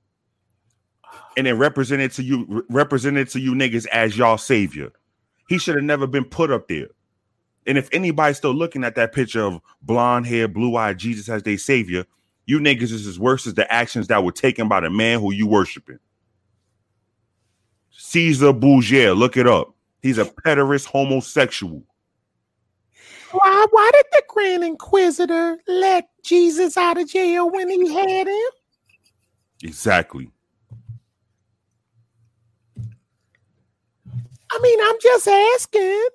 and then represent it to you, represent it to you niggas as y'all savior. He should have never been put up there. And if anybody's still looking at that picture of blonde hair, blue eyed Jesus as their savior, you niggas is as worse as the actions that were taken by the man who you worshiping. Caesar Borgia, look it up. He's a pederast homosexual. Why, why did the Grand Inquisitor let Jesus out of jail when he had him? Exactly. I mean, I'm just asking.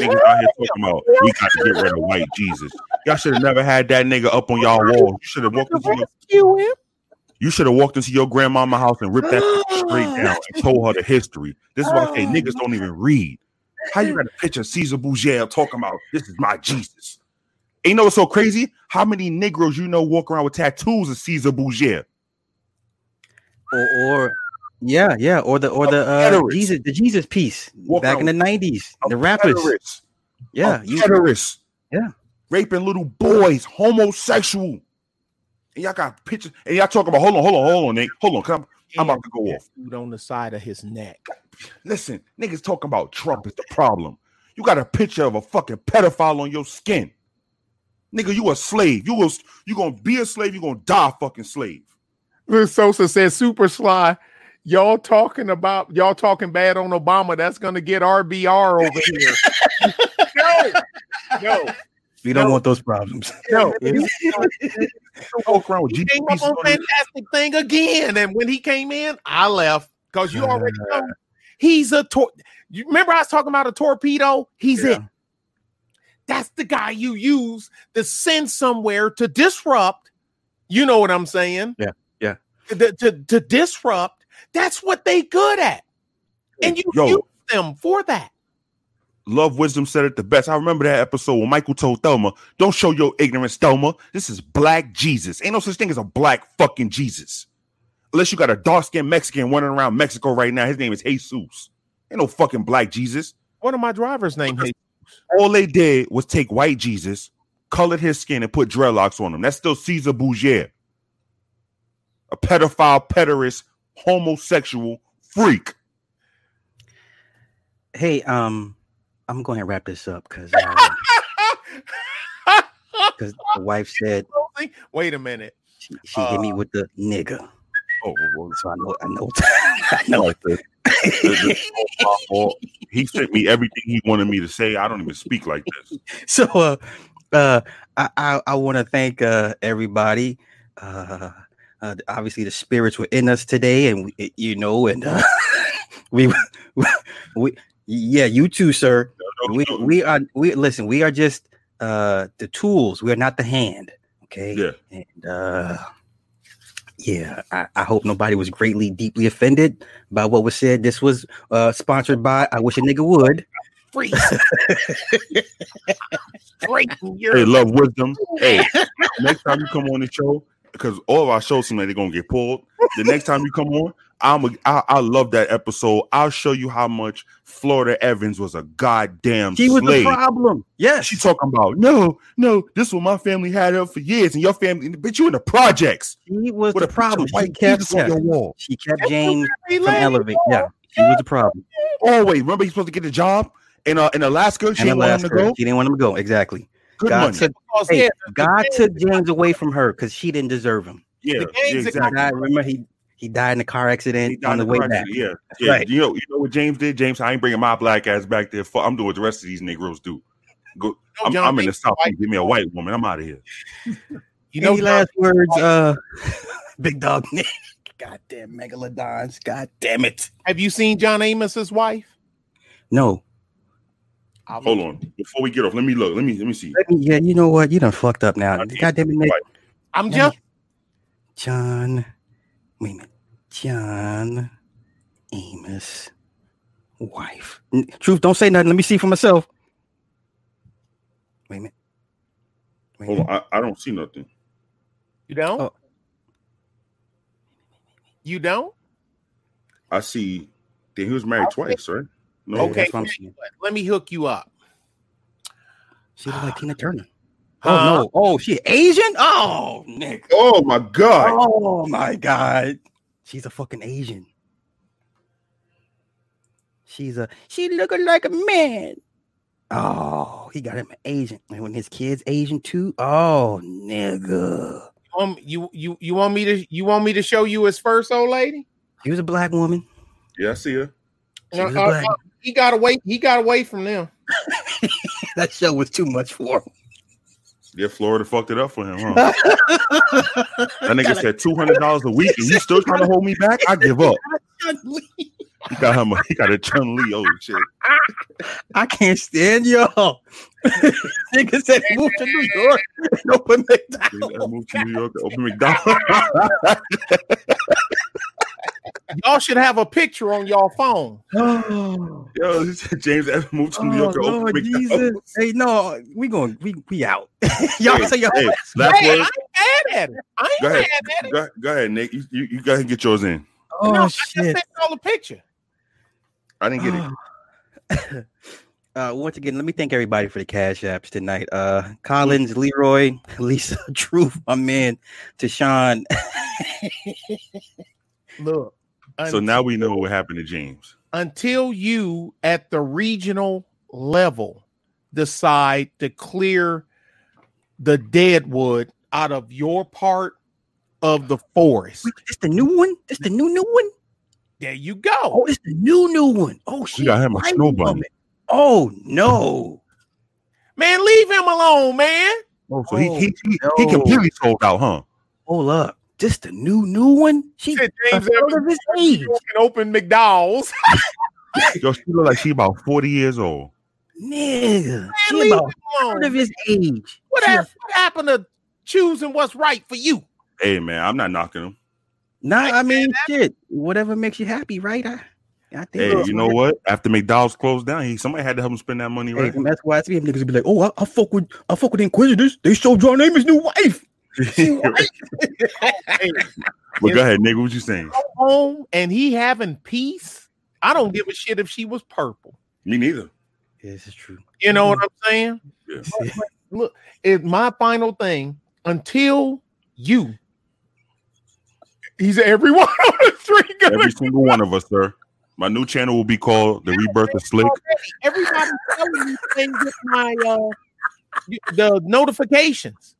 Niggas out here talking about we got to get rid of white Jesus. Y'all should have never had that nigga up on y'all wall. You should have walked into your, him. you should have walked into your grandmama house and ripped that straight down and told her the history. This is why I say niggas don't even read. How you got a picture of Caesar Borgia talking about this is my Jesus? Ain't you know what's so crazy? How many Negroes you know walk around with tattoos of Caesar Borgia? Or, or yeah, yeah, or the or the uh, Jesus the Jesus piece Walk back in the nineties, A the rappers. pederast. Yeah, A you, pederast. Yeah. raping little boys, homosexual. And y'all got pictures, and y'all talking about hold on, hold on, hold on, Nate, hold on, come. I'm about to go off. Food on the side of his neck. Listen, niggas talking about Trump is the problem. You got a picture of a fucking pedophile on your skin. Nigga, you a slave. You was you gonna be a slave, you gonna die a fucking slave. Luke Sosa said, "Super sly." Y'all talking about y'all talking bad on Obama? That's gonna get RBR over here. no, no, we don't No. want those problems. no. Walk around with He Jesus came up on on fantastic thing again, and when he came in, I left because you already know uh. he's a tor- You remember I was talking about a torpedo? He's Yeah. it. That's the guy you use to send somewhere to disrupt. You know what I'm saying? Yeah, yeah. To, to, to disrupt. That's what they good at, and you Yo. use them for that. Love Wisdom said it the best. I remember that episode when Michael told Thelma, Don't show your ignorance, Thelma. This is black Jesus. Ain't no such thing as a black fucking Jesus. Unless you got a dark skinned Mexican running around Mexico right now. His name is Jesus. Ain't no fucking black Jesus. One of my drivers named Hey. All they did was take white Jesus, colored his skin, and put dreadlocks on him. That's still Caesar Borgia. A pedophile, pederast, homosexual freak. Hey, um, I'm going to wrap this up because because the wife said Wait a minute. she, she hit me with the nigga, Oh, well, so I know I know I know. like this. This is all. He sent me everything he wanted me to say. I don't even speak like this. so uh uh i i, I want to thank uh everybody uh, uh obviously the spirits were in us today and we, you know and uh, we we yeah you too sir we we are we listen we are just uh the tools we are not the hand okay Yeah. and uh yeah I, I hope nobody was greatly deeply offended by what was said this was uh sponsored by i wish a nigga would Freeze. Breaking your Hey, love wisdom. Hey, next time you come on the show, because all of our shows seem like they're gonna get pulled. The next time you come on, I'm a, I, I love that episode. I'll show you how much Florida Evans was a goddamn he was the problem yes She talking about no, no. This was my family had up for years, and your family, bitch, you in the projects He was with the a problem. of She kept, Jesus on your wall. she kept Jane from Lady. Elevate. Yeah, she was the problem. Always remember he's supposed to get the job in uh, in Alaska. She And didn't want him to go. she didn't want him to go. Exactly. Good God money. took, Because, hey, yeah, God took James away from her because she didn't deserve him. yeah, the yeah, exactly. God, remember he he died in a car accident on the in way back. accident, Yeah, yeah. right. You know, you know what James did? James, I ain't bringing my black ass back there. Fuck, I'm doing what the rest of these Negroes do. Go. I'm, John I'm in the south. white Give me a white woman. I'm out of here. You know, Any last words, uh, Big Dog Nick? Goddamn megalodons! God damn it! have you seen John Amos's wife? No, Hold on. Before we get off, let me look. Let me let me see. Let me- yeah, you know what? You done fucked up now. I did. God damn it, Nick. Right. I'm Let just John. Wait a minute, John Amos wife. Truth, don't say nothing. Let me see for myself. Wait a minute. Wait a Hold minute. on. I, I don't see nothing. you know. Oh. You don't? I see. Then he was married twice, right? No. Okay. that's what I'm saying. Let me hook you up. She look like Tina Turner. Huh? Oh no! Oh, she Asian? Oh, Nick. Oh my God. Oh my god. She's a fucking Asian. She's a she looking like a man. Oh, he got him an Asian. And when his kid's Asian too. Oh, nigga. Um, you you you want me to you want me to show you his first old lady? She was a black woman. Yeah, I see her. She Uh, uh, uh, he got away. He got away from them. that show was too much for him. Yeah, Florida fucked it up for him, huh? that nigga said two hundred dollars a week, and you still trying to hold me back? I give up. He got him. A, he got a Chun Li. Oh shit! I can't stand y'all. Nigga said move to New York and open He McDonald's. gotta move to New York open McDonald's. Y'all should have a picture on y'all phone. Oh, Yo, James Evans moved to New oh York Oh, open Lord Jesus. Hey, no, we going we we out. y'all Hey, say y'all hey, last Hey, I word. ain't mad at it. I ain't Go ahead. mad at it. Go, go ahead, Nick. You, you, you go ahead and get yours in. oh no, I just shit. sent y'all a picture. I didn't get it. Uh, once again, let me thank everybody for the cash apps tonight. Uh, Collins, Leroy, Lisa, Truth, my man, Tashawn. Look. So now we know what happened to James. until you at the regional level decide to clear the deadwood out of your part of the forest. Wait, this the new one? It's the new new one? There you go. Oh, it's the new new one. Oh shit. got him a snow bunny. Oh no. Man, leave him alone, man. Oh, so he he he, Oh, he completely sold out, huh? Hold up. This the new new one? She Said James third Evans of his age. can open McDowell's. Yo, she look like she about forty years old. Nigga. She leave about third of his age. What, She a- what happened to choosing what's right for you? Hey man, I'm not knocking him. Nah, I mean shit. Whatever makes you happy, right? I, I think Hey, you know what- what? After McDonald's closed down, he somebody had to help him spend that money, Hey, right? that's why I see niggas be like, "Oh, I, I fuck with, I fuck with Inquisitors. They showed John Amos' new wife." Hey, but go ahead, nigga. What you saying? home and he having peace. I don't give a shit if she was purple. Me neither. Yeah, this is true. You know what I'm saying? Yeah. Is my final thing until you. He's every one of the three Every single one of us, sir. My new channel will be called The Rebirth of Slick. everybody telling you things with my uh the notifications.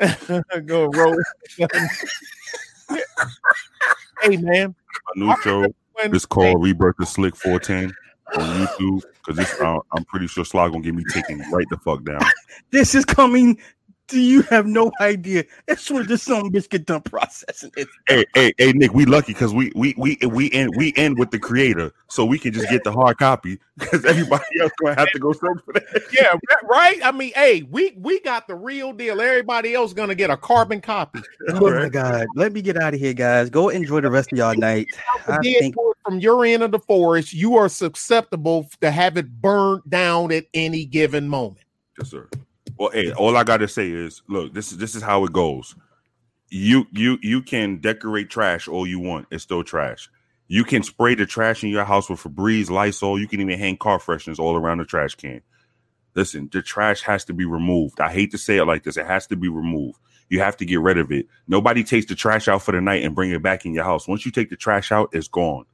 Go roll. hey man, My new show when- is called Rebirth of Slick 410 on YouTube because uh, I'm pretty sure Sly gonna get me taken right the fuck down. This is coming. Do you have no idea? As soon as this son bitch get done processing it, hey, hey, hey, Nick, we lucky because we we we we end we end with the creator, so we can just get the hard copy because everybody else gonna have to go search for that. yeah, right. I mean, hey, we we got the real deal. Everybody else gonna get a carbon copy. oh my god, let me get out of here, guys. Go enjoy the rest of y'all night. I think from your end of the forest, you are susceptible to have it burned down at any given moment. Yes, sir. Well, hey, all I gotta say is, look, this is this is how it goes. You you you can decorate trash all you want; it's still trash. You can spray the trash in your house with Febreze, Lysol. You can even hang car fresheners all around the trash can. Listen, the trash has to be removed. I hate to say it like this; it has to be removed. You have to get rid of it. Nobody takes the trash out for the night and bring it back in your house. Once you take the trash out, it's gone.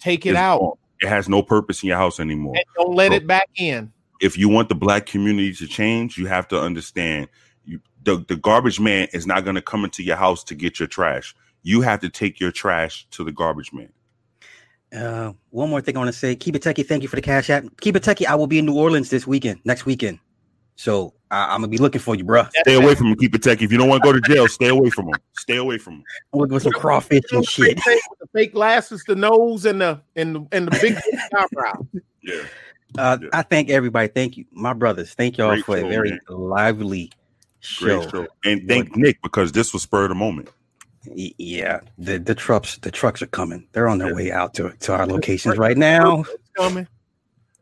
Take it It's out gone. It has no purpose in your house anymore and don't let it back in. If you want the black community to change, you have to understand you the, the garbage man is not going to come into your house to get your trash. You have to take your trash to the garbage man. uh, one more thing I want to say. Keep it techie. Thank you for the cash app. Keep it techie. I will be in New Orleans this weekend, next weekend. So I, I'm gonna be looking for you, bro. Stay away from him. Keep it tech. If you don't want to go to jail, stay away from him. Stay away from him. I'm looking for some crawfish and shit. With the fake glasses, the nose, and the and the, and the big eyebrow. Yeah. Uh, Yeah. I thank everybody. Thank you, my brothers. Thank y'all Great for a very man. lively show. Great show. And thank Nick because this was spur of the moment. Yeah, the the trucks the trucks are coming. They're on their Yeah. way out to, to our locations right now. Coming.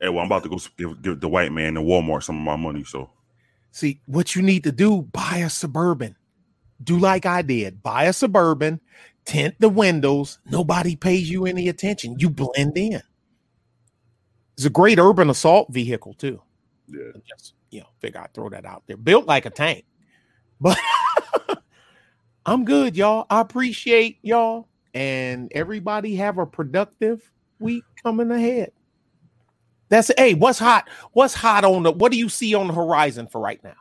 Hey, well, I'm about to go give, give the white man in Walmart some of my money. So See, what you need to do, buy a suburban. Do like I did. Buy a suburban, tint the windows. Nobody pays you any attention. You blend in. It's a great urban assault vehicle too. Yeah. Just you know, figure I'd throw that out there. Built like a tank, but I'm good, y'all. I appreciate y'all, and everybody have a productive week coming ahead. That's hey, what's hot? What's hot on the? What do you see on the horizon for right now?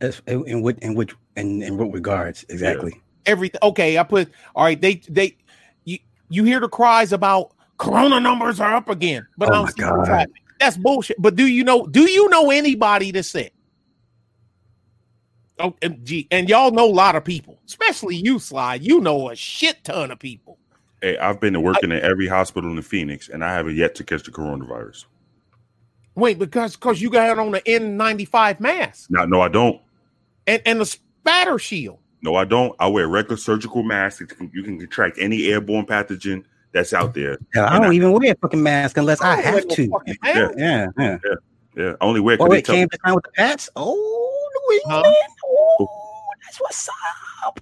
As- In, in what in which in, in what regards exactly? everything. Okay, I put all right. They they you you hear the cries about corona numbers are up again, but Oh I don't my God. That's bullshit. But do you know? Do you know anybody that's sick? Oh, and, gee, and y'all know a lot of people, especially you, Sly. You know a shit ton of people. Hey, I've been working in every hospital in Phoenix, and I haven't yet to catch the coronavirus. Wait, because because you got on the N95 mask No, no, I don't. and and the spatter shield. No, I don't. I wear regular surgical masks. You can contract any airborne pathogen that's out there. Hell, I don't I- even wear a fucking mask unless I don't have to. fucking Yeah. Yeah, yeah. Yeah, only wear Oh because they came to town with the Pats. Oh, New England. Huh? Oh, that's what's up.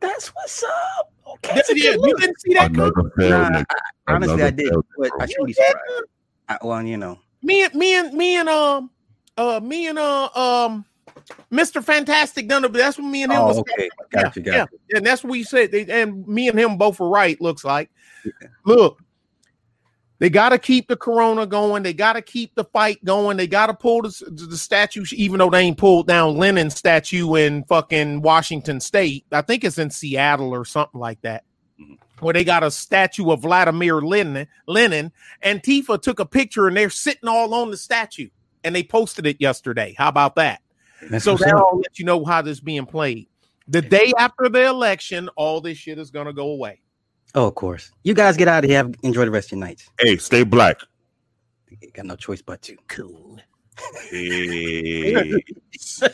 That's what's up. Okay, That's that's a it. good You look. didn't see that? Coop? Another failed Nah, nigga. Honestly, I did, but I should be surprised. I, well, you know, me and me and me and um uh me and uh um Mr. Fantastic done it, but that's what me and him was Oh, okay, yeah, got you, got yeah. you. and that's what we said. They, and me and him both were right, looks like. Look, they gotta keep the corona going, they gotta keep the fight going, they gotta pull the, the statue, even though they ain't pulled down Lenin statue in fucking Washington State. I think it's in Seattle or something like that. Mhm. Where they got a statue of Vladimir Lenin, Lenin, and Tifa took a picture and they're sitting all on the statue and they posted it yesterday. How about that? That's so that'll let you know how this being played. The day after the election, all this shit is gonna go away. Oh, of course. You guys get out of here. Have, enjoy the rest of your nights. Hey, stay black. You got no choice but to. Cool. Hey.